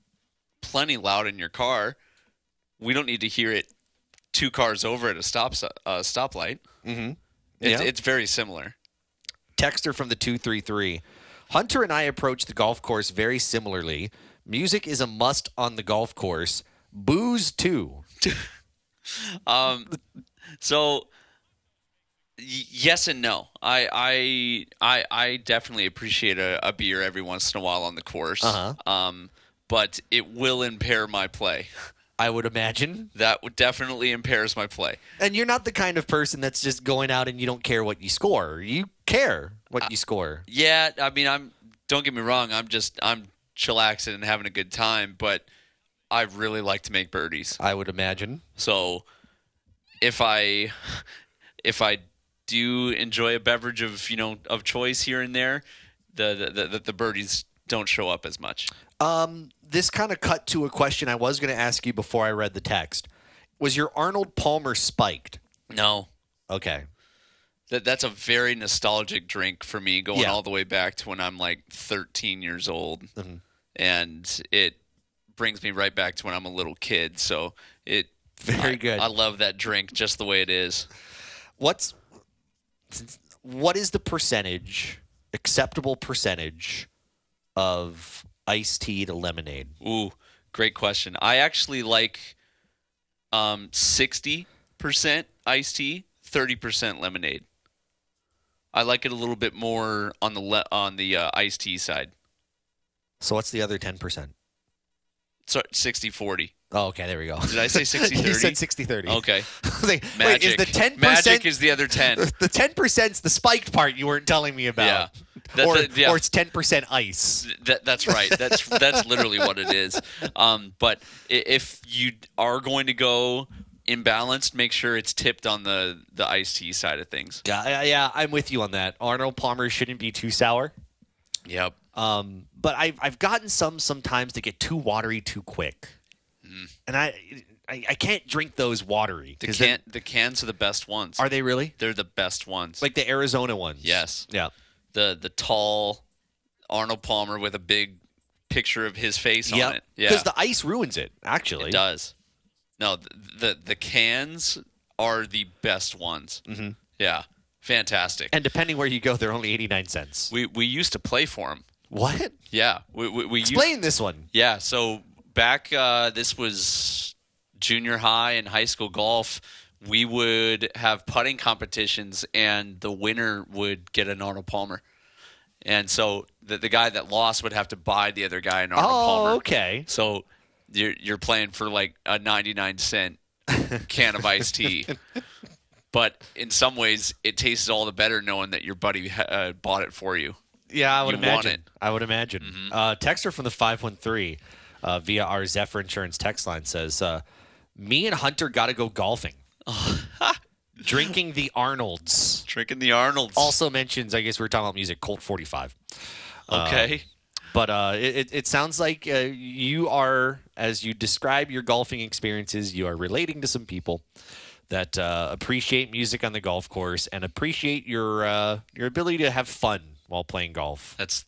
plenty loud in your car. We don't need to hear it two cars over at a stop uh, stoplight. Mm-hmm. It's, Yeah. it's very similar. Texter from the 233. Hunter and I approach the golf course very similarly. Music is a must on the golf course. Booze too. Um, so yes and no. I I I, I definitely appreciate a, a beer every once in a while on the course. Uh-huh. Um, but it will impair my play. I would imagine. That would definitely impairs my play. And you're not the kind of person that's just going out and you don't care what you score. You care what you score. Yeah, I mean, I'm. Don't get me wrong. I'm just I'm chillaxing and having a good time, but I really like to make birdies. I would imagine. So if I if I do you enjoy a beverage of you know of choice here and there, the the the, the birdies don't show up as much. Um, this kind of cut to a question I was going to ask you before I read the text. Was your Arnold Palmer spiked? No, Okay. that that's a very nostalgic drink for me, going Yeah. all the way back to when I'm like 13 years old, Mhm. and it brings me right back to when I'm a little kid. So it Very I- good. I love that drink just the way it is. What's what is the percentage acceptable percentage of iced tea to lemonade? Ooh, great question. I actually like um 60% iced tea, 30% lemonade. I like it a little bit more on the le- on the uh, iced tea side. So what's the other 10%? So 60-40. Oh, okay, there we go. Did I say 60 you said 30? 60-30. Okay. Like, Magic. Wait, is the 10% Magic is the other 10. the 10%'s the spiked part you weren't telling me about. Yeah. That's or, yeah. or it's 10% ice. That, that's right. That's that's literally what it is. Um, but if you are going to go imbalanced, make sure it's tipped on the the iced tea side of things. Yeah, yeah, I'm with you on that. Arnold Palmer shouldn't be too sour. Yep. Um, but I've I've gotten some sometimes that get too watery too quick, and I, I I can't drink those watery. The can the cans are the best ones. are they really They're the best ones. like the Arizona ones? Yes. Yeah. the the tall Arnold Palmer with a big picture of his face on Yeah. it. Yeah. Because the ice ruins it. Actually. it does. No, the, the the cans are the best ones. Mm-hmm. Yeah, fantastic. And depending where you go, they're only 89 cents. we we used to play for them. What? Yeah, we we, we used, Explain this one. Yeah, so back uh, this was junior high and high school golf. We would have putting competitions, and the winner would get an Arnold Palmer. And so the, the guy that lost would have to buy the other guy an Arnold Oh, Palmer. okay. So you're you're playing for like a 99 cent can of iced tea. But in some ways, it tastes all the better knowing that your buddy uh, bought it for you. Yeah, I would You imagine. I would imagine. Uh, texter from the 513 uh, via our Zephyr Insurance text line says, uh, Me and Hunter got to go golfing. Drinking the Arnolds. Drinking the Arnold's. Also mentions, I guess we were talking about music, Colt 45. okay. But uh, it, it- it sounds like uh, you are, as you describe your golfing experiences, you are relating to some people that uh, appreciate music on the golf course and appreciate your uh, your ability to have fun while playing golf. That's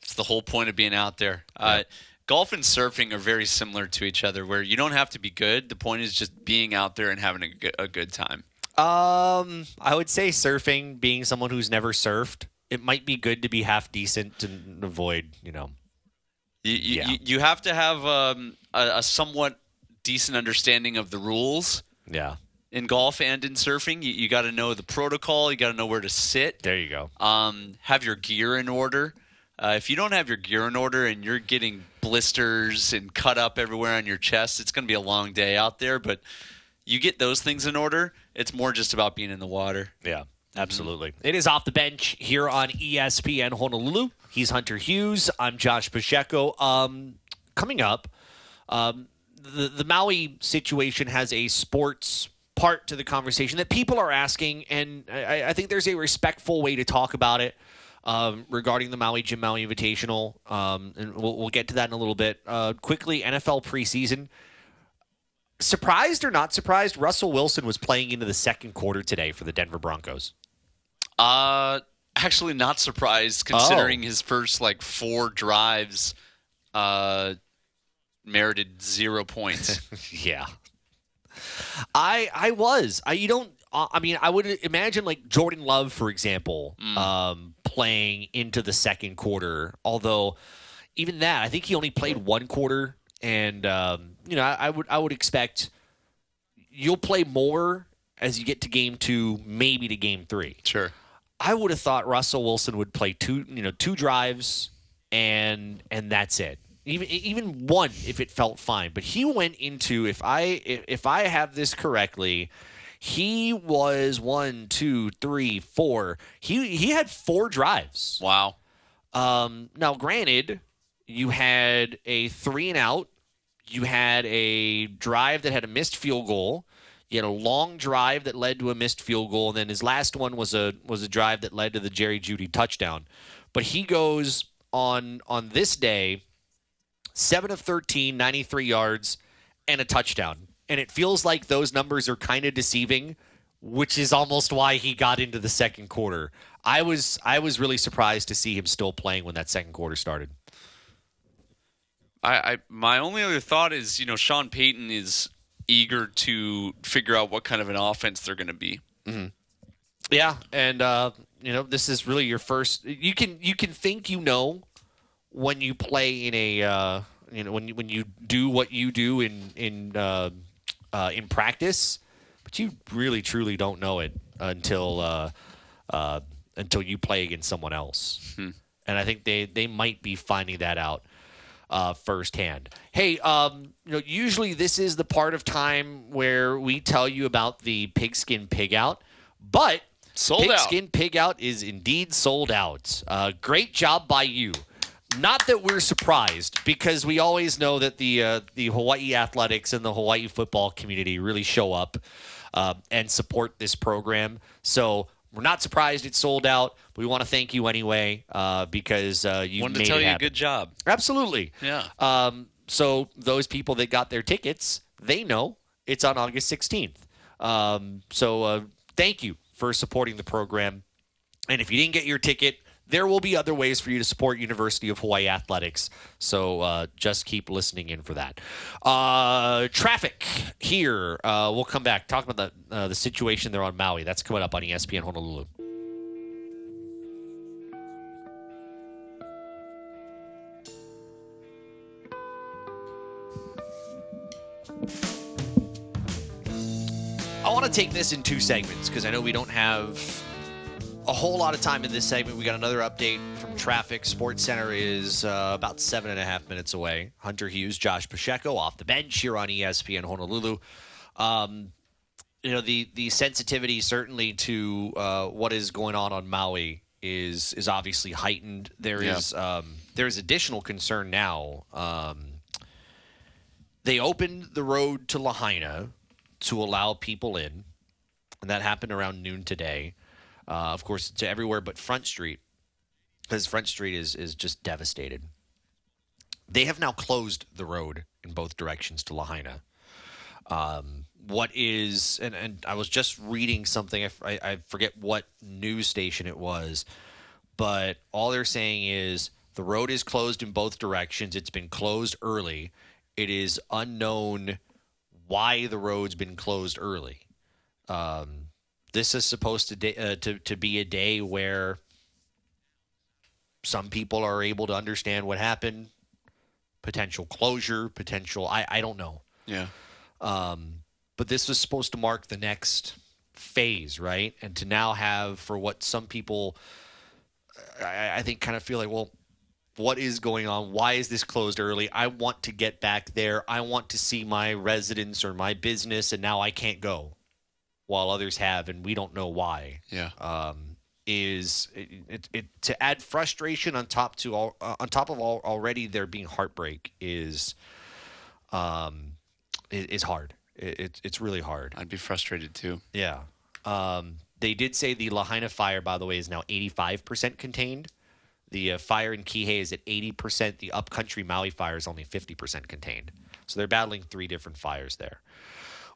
that's the whole point of being out there. Uh, golf and surfing are very similar to each other, where you don't have to be good. The point is just being out there and having a good, a good time. Um, I would say surfing, being someone who's never surfed, it might be good to be half decent and avoid, you know. You you, Yeah. you, you have to have um, a, a somewhat decent understanding of the rules Yeah, in golf and in surfing. You, you got to know the protocol. You got to know where to sit. there you go. um, have your gear in order. Uh, if you don't have your gear in order and you're getting blisters and cut up everywhere on your chest, it's going to be a long day out there. But you get those things in order, it's more just about being in the water. Yeah, absolutely. It is off the bench here on ESPN Honolulu. He's Hunter Hughes. I'm Josh Pacheco. Um, coming up, um, the the Maui situation has a sports part to the conversation that people are asking, and I, I think there's a respectful way to talk about it. Um, regarding the Maui Jim Maui Invitational, um, and we'll, we'll get to that in a little bit. Uh, quickly, NFL preseason. Surprised or not surprised, Russell Wilson was playing into the second quarter today for the Denver Broncos. Uh, actually, not surprised considering his first like four drives uh, merited zero points. Yeah. I I was. I you don't I mean I would imagine like Jordan Love for example um playing into the second quarter although even that I think he only played one quarter and um you know I, I would I would expect you'll play more as you get to game 2 maybe to game 3. sure. I would have thought Russell Wilson would play two, you know, two drives and and that's it. Even even one if it felt fine. But he went into if I if I have this correctly, he was one, two, three, four. He he had four drives. Wow. Um, now, granted, you had a three and out. You had a drive that had a missed field goal. You had a long drive that led to a missed field goal, and then his last one was a was a drive that led to the Jerry Jeudy touchdown. But he goes on on this day, seven of 13, 93 yards, and a touchdown. And it feels like those numbers are kind of deceiving, which is almost why he got into the second quarter. I was I was really surprised to see him still playing when that second quarter started. I, I my only other thought is you know Sean Payton is eager to figure out what kind of an offense they're going to be. Yeah, and uh, you know this is really your first. You can you can think you know when you play in a uh, you know when you, when you do what you do in in uh, uh, in practice, but you really truly don't know it until uh, uh, until you play against someone else. And I think they they might be finding that out uh, firsthand. Hey, um, you know, usually this is the part of time where we tell you about the pigskin pig out, but Sold out. pigskin pig out is indeed sold out. Uh, great job by you. Not that we're surprised, because we always know that the uh, the Hawaii athletics and the Hawaii football community really show up uh, and support this program. So we're not surprised it's sold out. We want to thank you anyway uh, because uh, you Wanted to tell it you good job. Absolutely. Yeah. Um, so those people that got their tickets, they know it's on August 16th. Um, so uh, thank you for supporting the program. And if you didn't get your ticket, there will be other ways for you to support University of Hawaii athletics. So uh, just keep listening in for that. Uh, traffic here. Uh, we'll come back talk about the uh, the situation there on Maui. That's coming up on ESPN Honolulu. I want to take this in two segments because I know we don't have a whole lot of time in this segment. We got another update from traffic. Sports Center is uh, about seven and a half minutes away. Hunter Hughes, Josh Pacheco off the bench here on ESPN Honolulu. Um, you know the the sensitivity certainly to uh, what is going on on Maui is is obviously heightened. There Yeah. is um, there is additional concern now. Um, they opened the road to Lahaina to allow people in, and that happened around noon today. Uh, of course, to everywhere but Front Street, because Front Street is is just devastated. They have now closed the road in both directions to Lahaina. Um, what is and, and I was just reading something. I I forget what news station it was, but all they're saying is the road is closed in both directions. It's been closed early. It is unknown why the road's been closed early. Um, this is supposed to da- uh, to to be a day where some people are able to understand what happened, potential closure, potential I I don't know. Yeah. Um, but this was supposed to mark the next phase, right? And to now have for what some people, I, I think, kind of feel like, well, what is going on? Why is this closed early? I want to get back there. I want to see my residence or my business, and now I can't go, while others have, and we don't know why Yeah. um, is it, it, it to add frustration on top to all uh, on top of all already there being heartbreak is um is hard. It, it, it's really hard. I'd be frustrated too. Yeah. Um, they did say the Lahaina fire, by the way, is now 85% contained. The uh, fire in Kihei is at 80%. The upcountry Maui fire is only 50% contained. So they're battling three different fires there.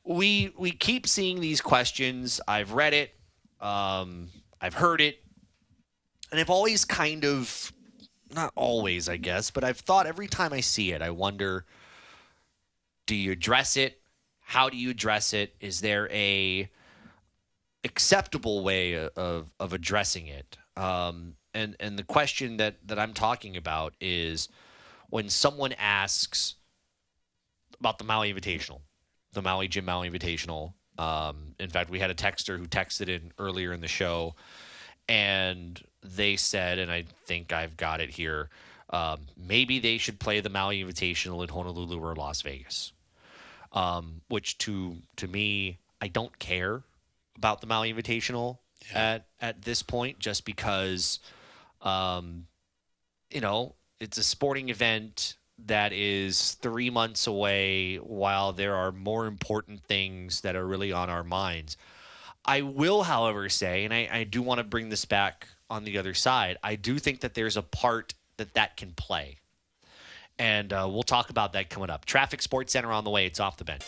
We we keep seeing these questions. I've read it. Um, I've heard it. And I've always kind of not always, I guess, but I've thought every time I see it, I wonder do you address it? How do you address it? Is there a acceptable way of of addressing it? Um, and and the question that that I'm talking about is when someone asks about the Maui Invitational, the Maui Jim Maui Invitational. Um, in fact, we had a texter who texted in earlier in the show, and they said, and I think I've got it here. Um, maybe they should play the Maui Invitational in Honolulu or Las Vegas um, which to to me I don't care about the Maui Invitational at at this point, just because, um, you know, it's a sporting event that is three months away, while there are more important things that are really on our minds. I will, however, say, and I, I do want to bring this back on the other side. I do think that there's a part that that can play and uh, we'll talk about that coming up. Traffic Sports Center on the way. It's off the bench.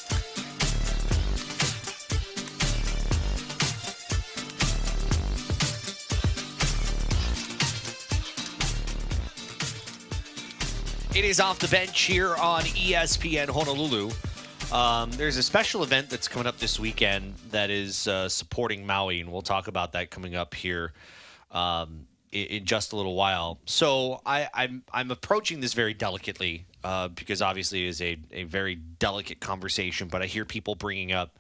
It is off the bench here on ESPN Honolulu. Um, there's a special event that's coming up this weekend that is uh, supporting Maui, and we'll talk about that coming up here um, in, in just a little while. So I, I'm I'm approaching this very delicately uh, because obviously it is a, a very delicate conversation. But I hear people bringing up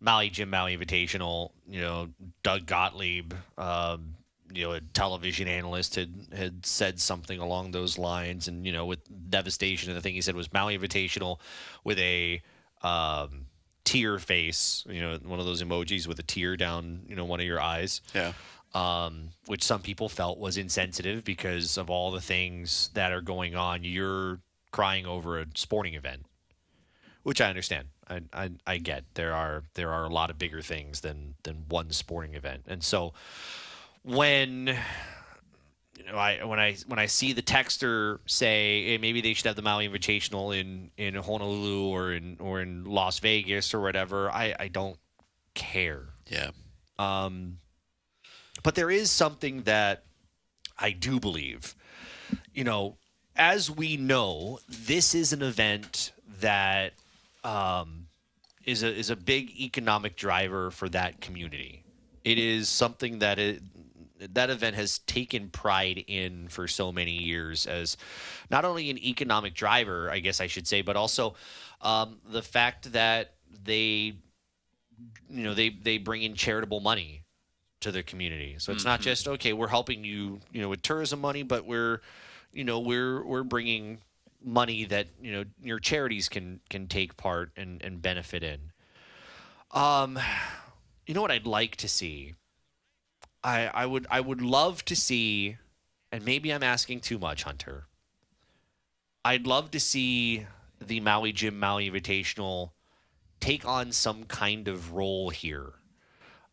Maui Jim Maui Invitational. You know, Doug Gottlieb, um, you know, a television analyst had had said something along those lines, and you know, with devastation, and the thing he said was Maui Invitational with a um, tear face. You know, one of those emojis with a tear down, you know, one of your eyes Yeah. um, which some people felt was insensitive because of all the things that are going on. You're crying over a sporting event, which I understand. I, I, I get there are there are a lot of bigger things than than one sporting event, and so when you know I when I when I see the texter say hey, maybe they should have the Maui Invitational in in Honolulu or in or in Las Vegas or whatever, I I don't care. Yeah. Um, but there is something that I do believe, you know, as we know, this is an event that um, is a is a big economic driver for that community. It is something that it, that event has taken pride in for so many years as not only an economic driver, I guess I should say, but also um, the fact that they you know they they bring in charitable money to their community. So it's not just okay, we're helping you, you know, with tourism money, but we're you know, we're we're bringing money that, you know, your charities can can take part and and benefit in. Um you know what I'd like to see? I I would I would love to see and maybe I'm asking too much, Hunter. I'd love to see the Maui Jim Maui Invitational take on some kind of role here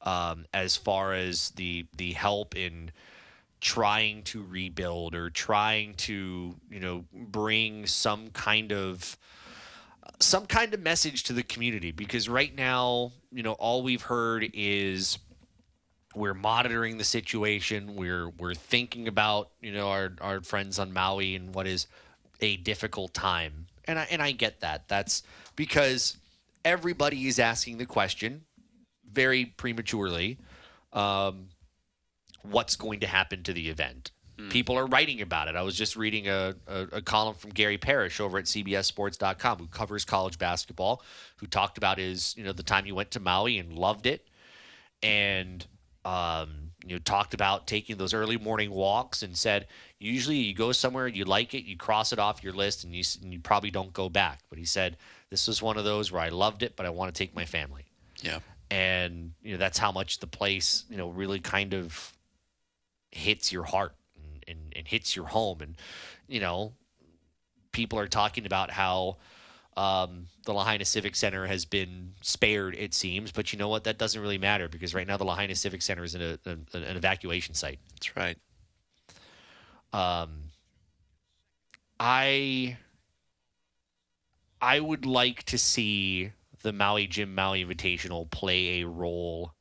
um, as far as the the help in trying to rebuild or trying to you know bring some kind of some kind of message to the community because right now you know all we've heard is we're monitoring the situation. We're we're thinking about you know our our friends on Maui and what is a difficult time. And I and I get that. That's because everybody is asking the question very prematurely um, what's going to happen to the event. People are writing about it. I was just reading a, a, a column from Gary Parrish over at CBSSports.com, who covers college basketball, who talked about his, you know, the time he went to Maui and loved it, and um, you know, talked about taking those early morning walks and said usually you go somewhere you like it, you cross it off your list, and you and you probably don't go back. But he said this was one of those where I loved it, but I want to take my family Yeah. and you know that's how much the place you know really kind of hits your heart and, and, and hits your home and you know people are talking about how um, the Lahaina Civic Center has been spared, it seems, but you know what? That doesn't really matter because right now the Lahaina Civic Center is in a, a, an evacuation site. That's right. Um, I I would like to see the Maui Jim Maui Invitational play a role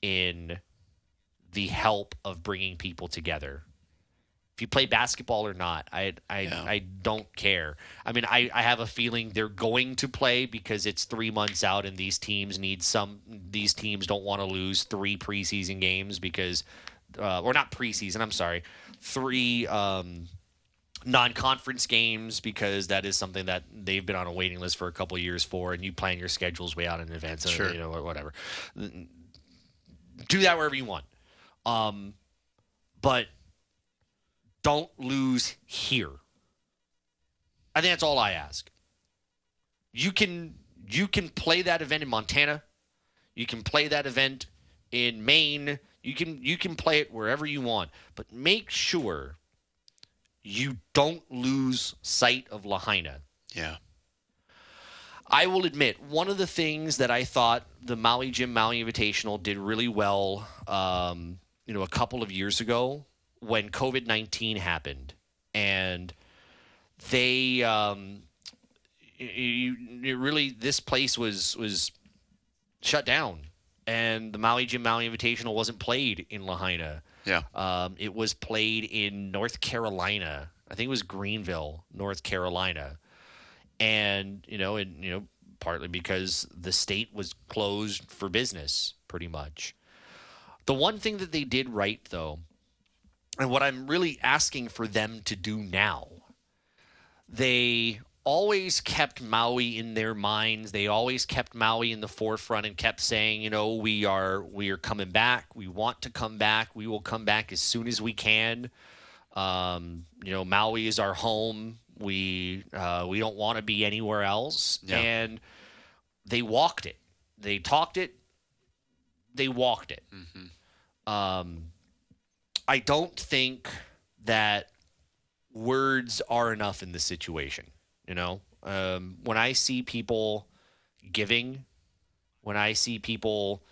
in the help of bringing people together. If you play basketball or not, I I, Yeah. I don't care. I mean, I, I have a feeling they're going to play because it's three months out, and these teams need some. These teams don't want to lose three preseason games because, uh, or not preseason. I'm sorry, three um, non-conference games because that is something that they've been on a waiting list for a couple years for, and you plan your schedules way out in advance. Sure. you know, or whatever. Do that wherever you want, um, but don't lose here. I think that's all I ask. You can you can play that event in Montana. You can play that event in Maine. You can you can play it wherever you want, but make sure you don't lose sight of Lahaina. Yeah. I will admit, one of the things that I thought the Maui Jim Maui Invitational did really well, um, you know, a couple of years ago when COVID nineteen happened, and they, um, you, it really, this place was was shut down, and the Maui Jim Maui Invitational wasn't played in Lahaina. Yeah. Um, it was played in North Carolina. I think it was Greenville, North Carolina and you know, and you know, partly because the state was closed for business, pretty much. The one thing that they did right, though, and what I'm really asking for them to do now, they always kept Maui in their minds. They always kept Maui in the forefront and kept saying, you know, we are we are coming back. We want to come back. We will come back as soon as we can. Um, you know, Maui is our home. We uh, we don't want to be anywhere else. Yeah. And they walked it. They talked it. They walked it. Um, I don't think that words are enough in this situation. You know, um, when I see people giving, when I see people,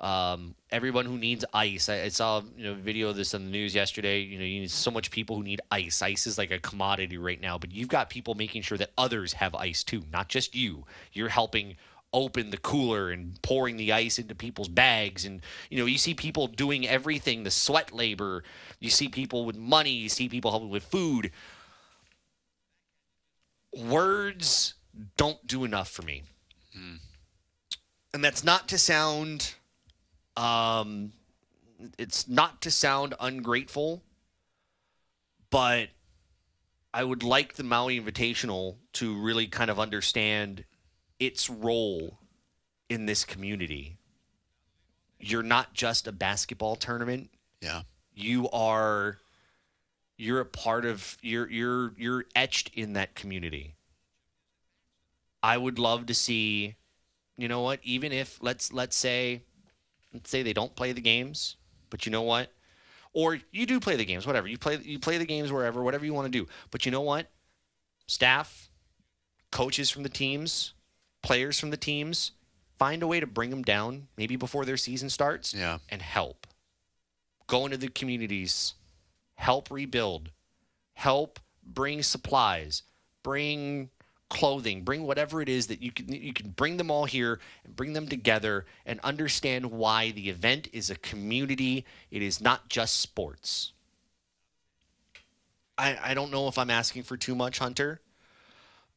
um, everyone who needs ice. I, I saw you know a video of this on the news yesterday. You know, you need so much people who need ice. Ice is like a commodity right now, but you've got people making sure that others have ice too, not just you. You're helping open the cooler and pouring the ice into people's bags. And you know you see people doing everything the sweat labor. You see people with money. You see people helping with food. Words don't do enough for me. And that's not to sound um it's not to sound ungrateful but I would like the Maui Invitational to really kind of understand its role in this community. You're not just a basketball tournament. Yeah. You are you're a part of you're you're you're etched in that community. I would love to see you know what, even if let's let's say let's say they don't play the games, but you know what? Or you do play the games, whatever. You play you play the games wherever, whatever you want to do. But you know what? Staff, coaches from the teams, players from the teams, find a way to bring them down maybe before their season starts Yeah. and help. Go into the communities, help rebuild, help bring supplies, bring clothing, bring whatever it is that you can you can bring them all here and bring them together and understand why the event is a community. It is not just sports. I, I don't know if I'm asking for too much, Hunter,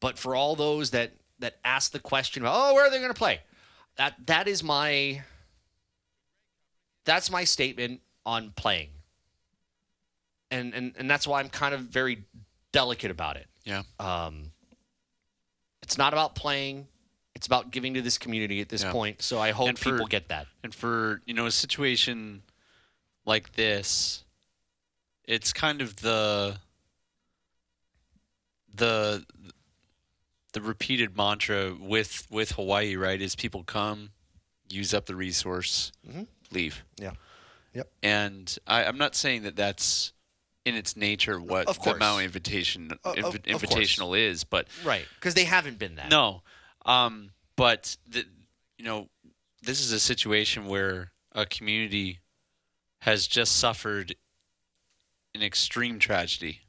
but for all those that that ask the question, oh, where are they going to play? That that is my that's my statement on playing. And and and that's why I'm kind of very delicate about it. Yeah. Um, it's not about playing. It's about giving to this community at this Yeah. point. So I hope for- people get that. And for, you know, a situation like this, it's kind of the the the repeated mantra with with Hawaii, right? Is people come, use up the resource, Mhm. leave. Yeah. Yep. And I, I'm not saying that that's in its nature what Of the course. Maui invitation of- invi- of course. invitational is, but Right. Because they haven't been that. no, um, but the, you know, this is a situation where a community has just suffered an extreme tragedy,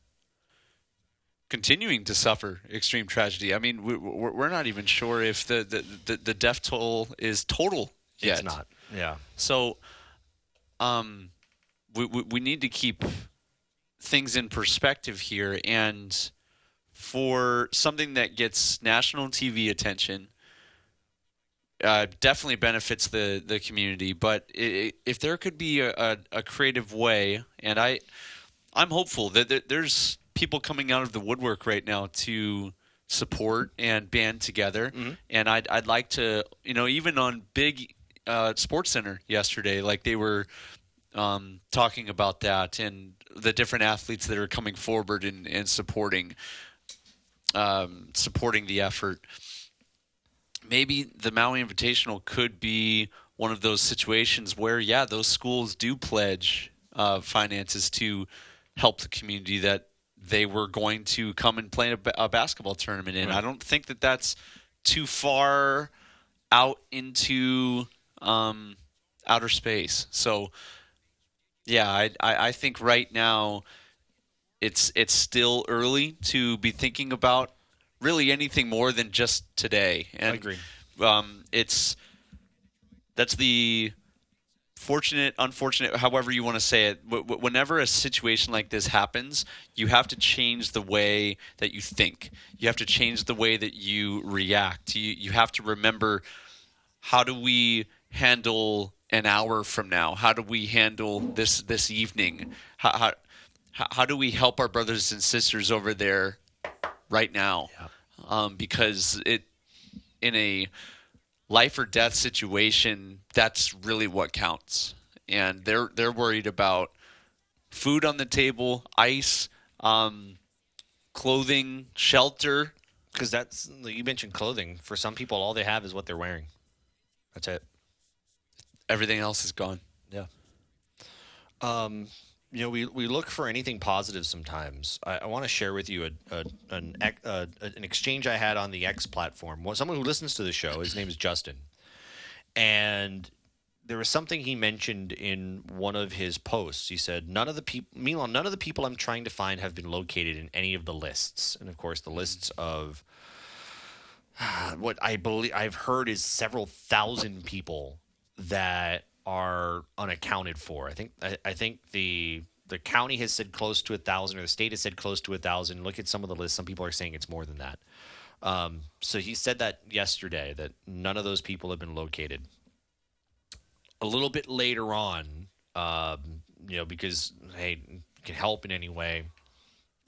continuing to suffer extreme tragedy. I mean, we, we're we're not even sure if the the, the, the death toll is total yet. It's not. Yeah. So, um, we, we we need to keep things in perspective here, and for something that gets national TV attention, uh, definitely benefits the the community. But i i if there could be a, a, a creative way, and I, I'm hopeful that there, there's people coming out of the woodwork right now to support and band together. And I'd I'd like to, you know, even on big uh, Sports Center yesterday, like they were um, talking about that and the different athletes that are coming forward and, and supporting um, supporting the effort. Maybe the Maui Invitational could be one of those situations where, yeah, those schools do pledge uh, finances to help the community that they were going to come and play a, a basketball tournament in. I don't think that that's too far out into um, outer space. So, yeah, I, I, I think right now it's it's still early to be thinking about really anything more than just today. And, I agree. Um, it's that's the fortunate, unfortunate, however you want to say it. Whenever a situation like this happens, you have to change the way that you think. You have to change the way that you react. You you have to remember how do we handle an hour from now? How do we handle this this evening? How how, how- how do we help our brothers and sisters over there right now? Um, because it in a life or death situation, that's really what counts. And they're they're worried about food on the table, ice, um, clothing, shelter. Because that's you mentioned clothing. For some people, all they have is what they're wearing. That's it. Everything else is gone. Yeah. Um, you know, we, we look for anything positive sometimes. I, I want to share with you a, a, an uh, an exchange I had on the X platform. Well, someone who listens to the show, his name is Justin, and there was something he mentioned in one of his posts. He said, "None of the people, meanwhile, none of the people I'm trying to find have been located in any of the lists." And of course, the lists of what I believe I've heard is several thousand people that are unaccounted for. I think I, I think the the county has said close to a thousand, or the state has said close to a thousand. Look at some of the lists. Some people are saying it's more than that. Um, so he said that yesterday that none of those people have been located. A little bit later on, um, you know, because hey, can help in any way.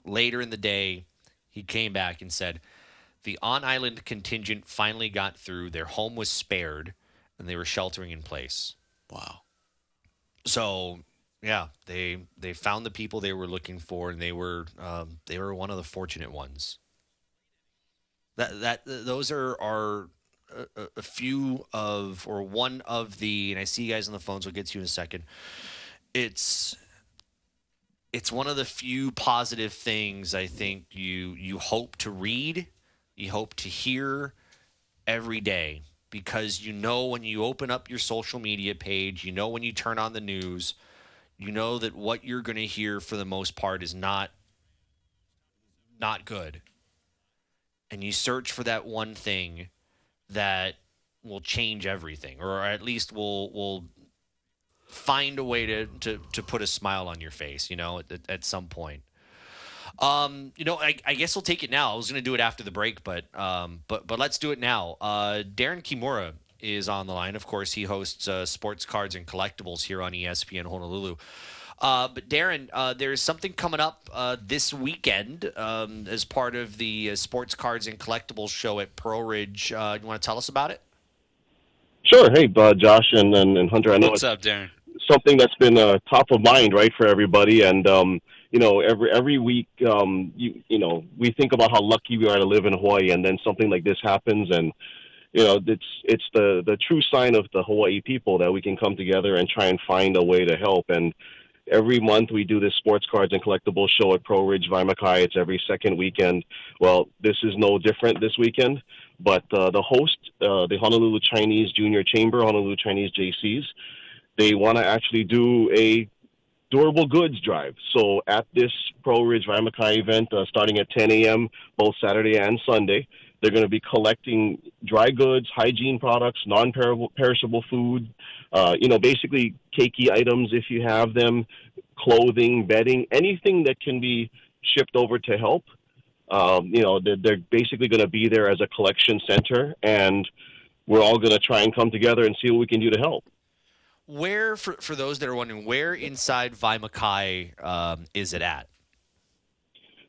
Later in the day, he came back and said the on island contingent finally got through. Their home was spared, and they were sheltering in place. Wow. So yeah, they they found the people they were looking for, and they were um, they were one of the fortunate ones. That that those are are a, a few of or one of the, and I see you guys on the phones. We'll get to you in a second. It's it's one of the few positive things I think you you hope to read, you hope to hear every day because you know when you open up your social media page, you know when you turn on the news, you know that what you're going to hear for the most part is not not good. And you search for that one thing that will change everything or at least will will find a way to, to, to put a smile on your face, you know, at, at some point. Um, you know, I, I, guess we'll take it now. I was going to do it after the break, but um, but but let's do it now. Uh, Darren Kimura is on the line. Of course, he hosts uh, Sports Cards and Collectibles here on ESPN Honolulu. Uh, but Darren, uh, there's something coming up uh, this weekend um, as part of the uh, Sports Cards and Collectibles show at Pearl Ridge. Uh, you want to tell us about it? Sure. Hey, Josh and, and, and, Hunter. I know What's up, Darren? Something that's been top of mind, right, for everybody, and um, you know, every every week, um, you you know, we think about how lucky we are to live in Hawaii, and then something like this happens, and you know, it's it's the the true sign of the Hawaii people that we can come together and try and find a way to help. And every month we do this sports cards and collectibles show at Pearlridge Waimakai. It's every second weekend. Well, this is no different this weekend. But uh, the host, uh, the Honolulu Chinese Junior Chamber, Honolulu Chinese JCs, they want to actually do a durable goods drive. So at this Pearlridge Waimakai event, uh, starting at 10 a.m. both Saturday and Sunday, they're going to be collecting dry goods, hygiene products, non-perishable food, uh, you know, basically keiki items if you have them, clothing, bedding, anything that can be shipped over to help. Um, you know, they're, they're basically going to be there as a collection center, and we're all going to try and come together and see what we can do to help where for for those that are wondering, where inside Waimakai um, is it at?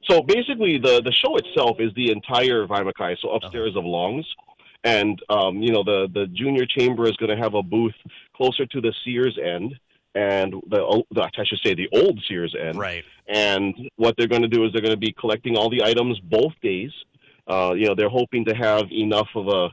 So basically, the the show itself is the entire Waimakai, so upstairs uh-huh. of Longs, and um, you know the the junior chamber is going to have a booth closer to the Sears end, and the, the I should say the old Sears end. Right. And what they're going to do is they're going to be collecting all the items both days. Uh, you know, they're hoping to have enough of a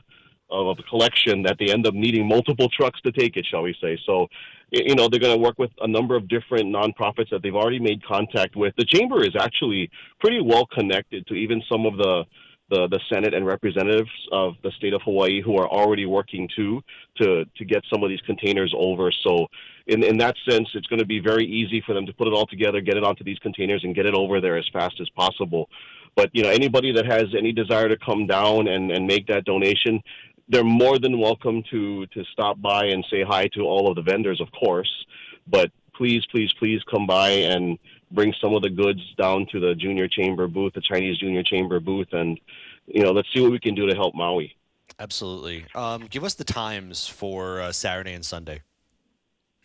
of a collection that they end up needing multiple trucks to take it, shall we say. So, you know, they're going to work with a number of different nonprofits that they've already made contact with. The chamber is actually pretty well connected to even some of the the, the Senate and representatives of the state of Hawaii who are already working too to to get some of these containers over. So in in that sense, it's going to be very easy for them to put it all together, get it onto these containers, and get it over there as fast as possible. But you know, anybody that has any desire to come down and, and make that donation, they're more than welcome to to stop by and say hi to all of the vendors, of course. But please, please, please come by and bring some of the goods down to the junior chamber booth, the Chinese junior chamber booth, and you know, let's see what we can do to help Maui. Absolutely. Um, give us the times for uh, Saturday and Sunday.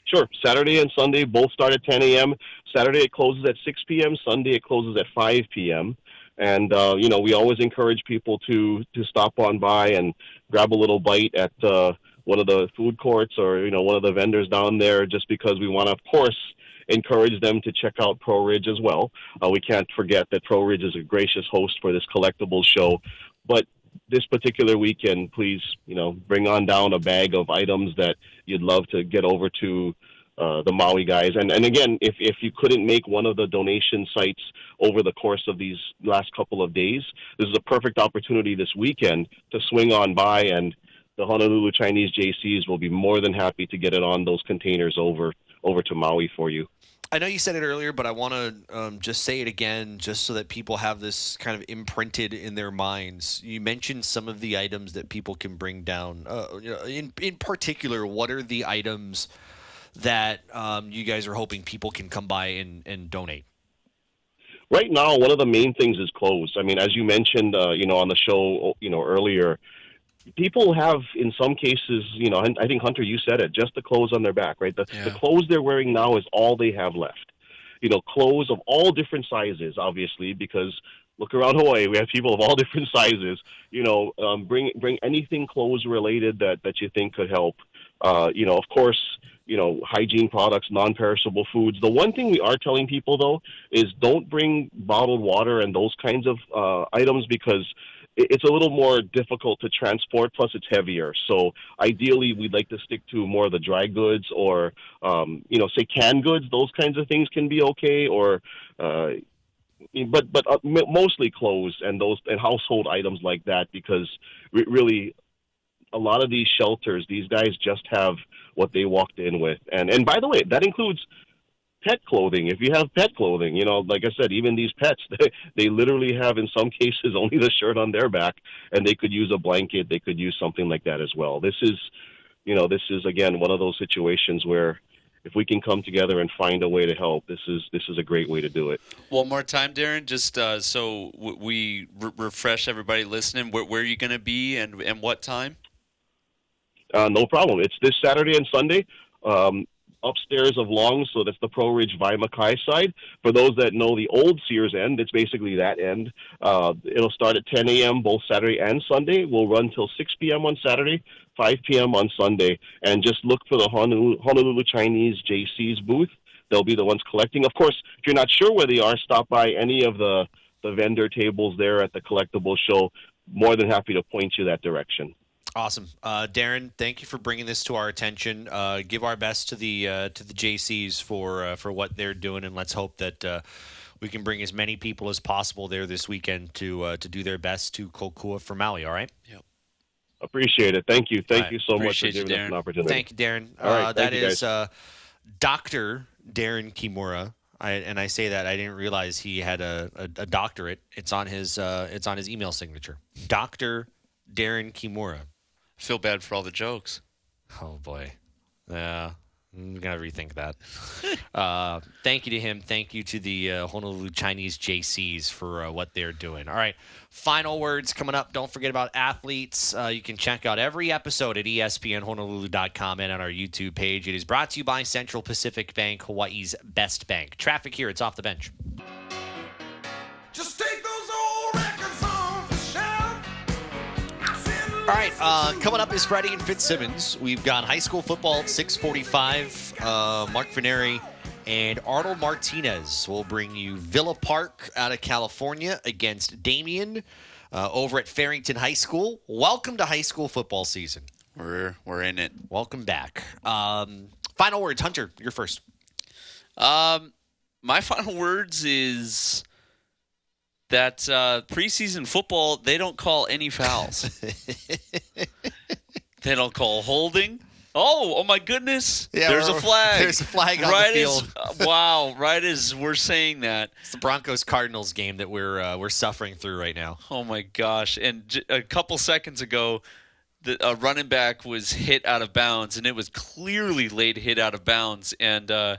Sure. Saturday and Sunday both start at 10 a.m. Saturday it closes at 6 p.m. Sunday it closes at 5 p.m. And uh, you know, we always encourage people to to stop on by and grab a little bite at uh, one of the food courts or you know one of the vendors down there, just because we want to, of course, encourage them to check out Pearlridge as well. Uh, we can't forget that Pearlridge is a gracious host for this collectibles show, but this particular weekend, please, you know, bring on down a bag of items that you'd love to get over to uh, the Maui guys. And and again, if if you couldn't make one of the donation sites over the course of these last couple of days, this is a perfect opportunity this weekend to swing on by, and the Honolulu Chinese JCs will be more than happy to get it on those containers over over to Maui for you. I know you said it earlier, but I want to um, just say it again, just so that people have this kind of imprinted in their minds. You mentioned some of the items that people can bring down. Uh, in in particular, what are the items that um, you guys are hoping people can come by and, and donate? Right now, one of the main things is clothes. I mean, as you mentioned, uh, you know, on the show, you know, earlier, people have in some cases you know i think hunter you said it just the clothes on their back right the, yeah. the clothes they're wearing now is all they have left you know clothes of all different sizes obviously because look around hawaii we have people of all different sizes you know um, bring bring anything clothes related that that you think could help uh, you know of course you know hygiene products non-perishable foods the one thing we are telling people though is don't bring bottled water and those kinds of uh, items because it's a little more difficult to transport. Plus, it's heavier. So ideally, we'd like to stick to more of the dry goods, or um, you know, say canned goods. Those kinds of things can be okay, or uh, but but uh, mostly clothes and those and household items like that because really a lot of these shelters these guys just have what they walked in with and and by the way that includes pet clothing. If you have pet clothing, you know, like I said, even these pets, they, they literally have in some cases only the shirt on their back, and they could use a blanket. They could use something like that as well. This is, you know, this is again one of those situations where if we can come together and find a way to help, this is this is a great way to do it. One more time, Darren, just uh, so we re- refresh everybody listening. Where, where are you going to be and and what time? Uh, no problem. It's this Saturday and Sunday. Um, upstairs of Long, so that's the Pro Ridge Makai side. For those that know the old Sears end, it's basically that end. Uh, it'll start at 10 a.m. both Saturday and Sunday. We'll run till 6 p.m. on Saturday, 5 p.m. on Sunday, and just look for the Honolulu, Honolulu Chinese JC's booth. They'll be the ones collecting. Of course, if you're not sure where they are, stop by any of the the vendor tables there at the collectible show. More than happy to point you that direction. Awesome, uh, Darren. Thank you for bringing this to our attention. Uh, give our best to the uh, to the JCs for uh, for what they're doing, and let's hope that uh, we can bring as many people as possible there this weekend to uh, to do their best to Kokua for Maui. All right. Yep. Appreciate it. Thank you. Thank right. you so Appreciate much for giving you, us an opportunity. Thank you, Darren. All right, that is Doctor Darren Kimura. I, and I say that I didn't realize he had a, a, a doctorate. It's on his it's on his email signature. Doctor Darren Kimura feel bad for all the jokes. Oh boy, yeah. I'm gonna rethink that. uh, thank you to him. Thank you to the uh, Honolulu Chinese JCs for uh, what they're doing. All right, final words coming up. Don't forget about athletes. Uh, you can check out every episode at ESPNHonolulu.com and on our YouTube page. It is brought to you by Central Pacific Bank, Hawaii's best bank. Traffic here. It's off the bench. Just take All right, uh, coming up is Freddie and Fitzsimmons. We've got high school football at 645. Uh, Mark Veneri and Arnold Martinez will bring you Villa Park out of California against Damien uh, over at Farrington High School. Welcome to high school football season. We're, we're in it. Welcome back. Um, final words, Hunter, you're first. Um, my final words is that uh, preseason football they don't call any fouls. they don't call holding. Oh, oh my goodness! Yeah, there's a flag. There's a flag on right the field. As, uh, wow! Right as we're saying that, it's the Broncos Cardinals game that we're uh, we're suffering through right now. Oh my gosh! And j- a couple seconds ago, the uh, running back was hit out of bounds, and it was clearly late hit out of bounds, and uh,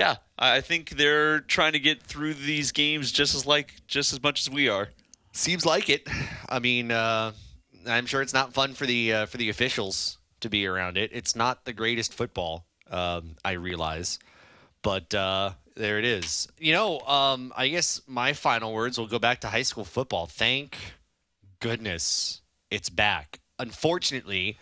yeah, I think they're trying to get through these games just as like just as much as we are. Seems like it. I mean, uh, I'm sure it's not fun for the uh, for the officials to be around it. It's not the greatest football, um, I realize, but uh, there it is. You know, um, I guess my final words will go back to high school football. Thank goodness it's back. Unfortunately,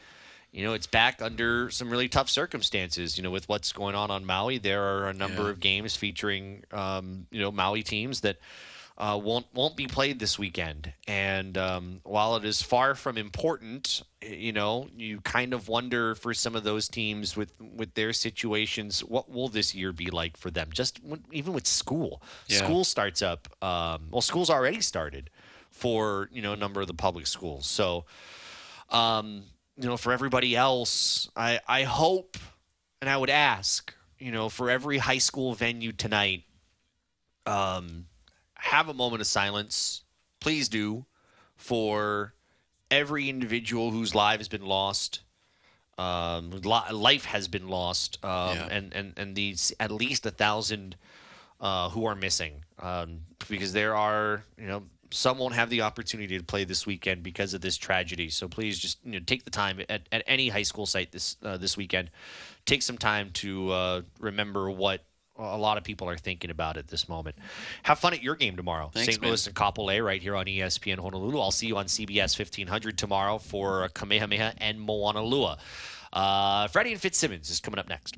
you know, it's back under some really tough circumstances. You know, with what's going on on Maui, there are a number yeah. of games featuring, um, you know, Maui teams that uh, won't won't be played this weekend. And um, while it is far from important, you know, you kind of wonder for some of those teams with with their situations, what will this year be like for them? Just even with school, yeah. school starts up. Um, well, school's already started for you know a number of the public schools. So. Um, you know, for everybody else, I, I hope and I would ask you know, for every high school venue tonight, um, have a moment of silence. Please do for every individual whose life has been lost. Um, life has been lost, um, Yeah. and and and these at least a thousand uh, who are missing, um, because there are you know some won't have the opportunity to play this weekend because of this tragedy. So please just you know take the time at, at any high school site this uh, this weekend, take some time to uh, remember what a lot of people are thinking about at this moment. Have fun at your game tomorrow. Thanks, St. man. Louis and Kapolei right here on ESPN Honolulu. I'll see you on CBS 1500 tomorrow for Kamehameha and Moanalua. Uh, Freddie and Fitzsimmons is coming up next.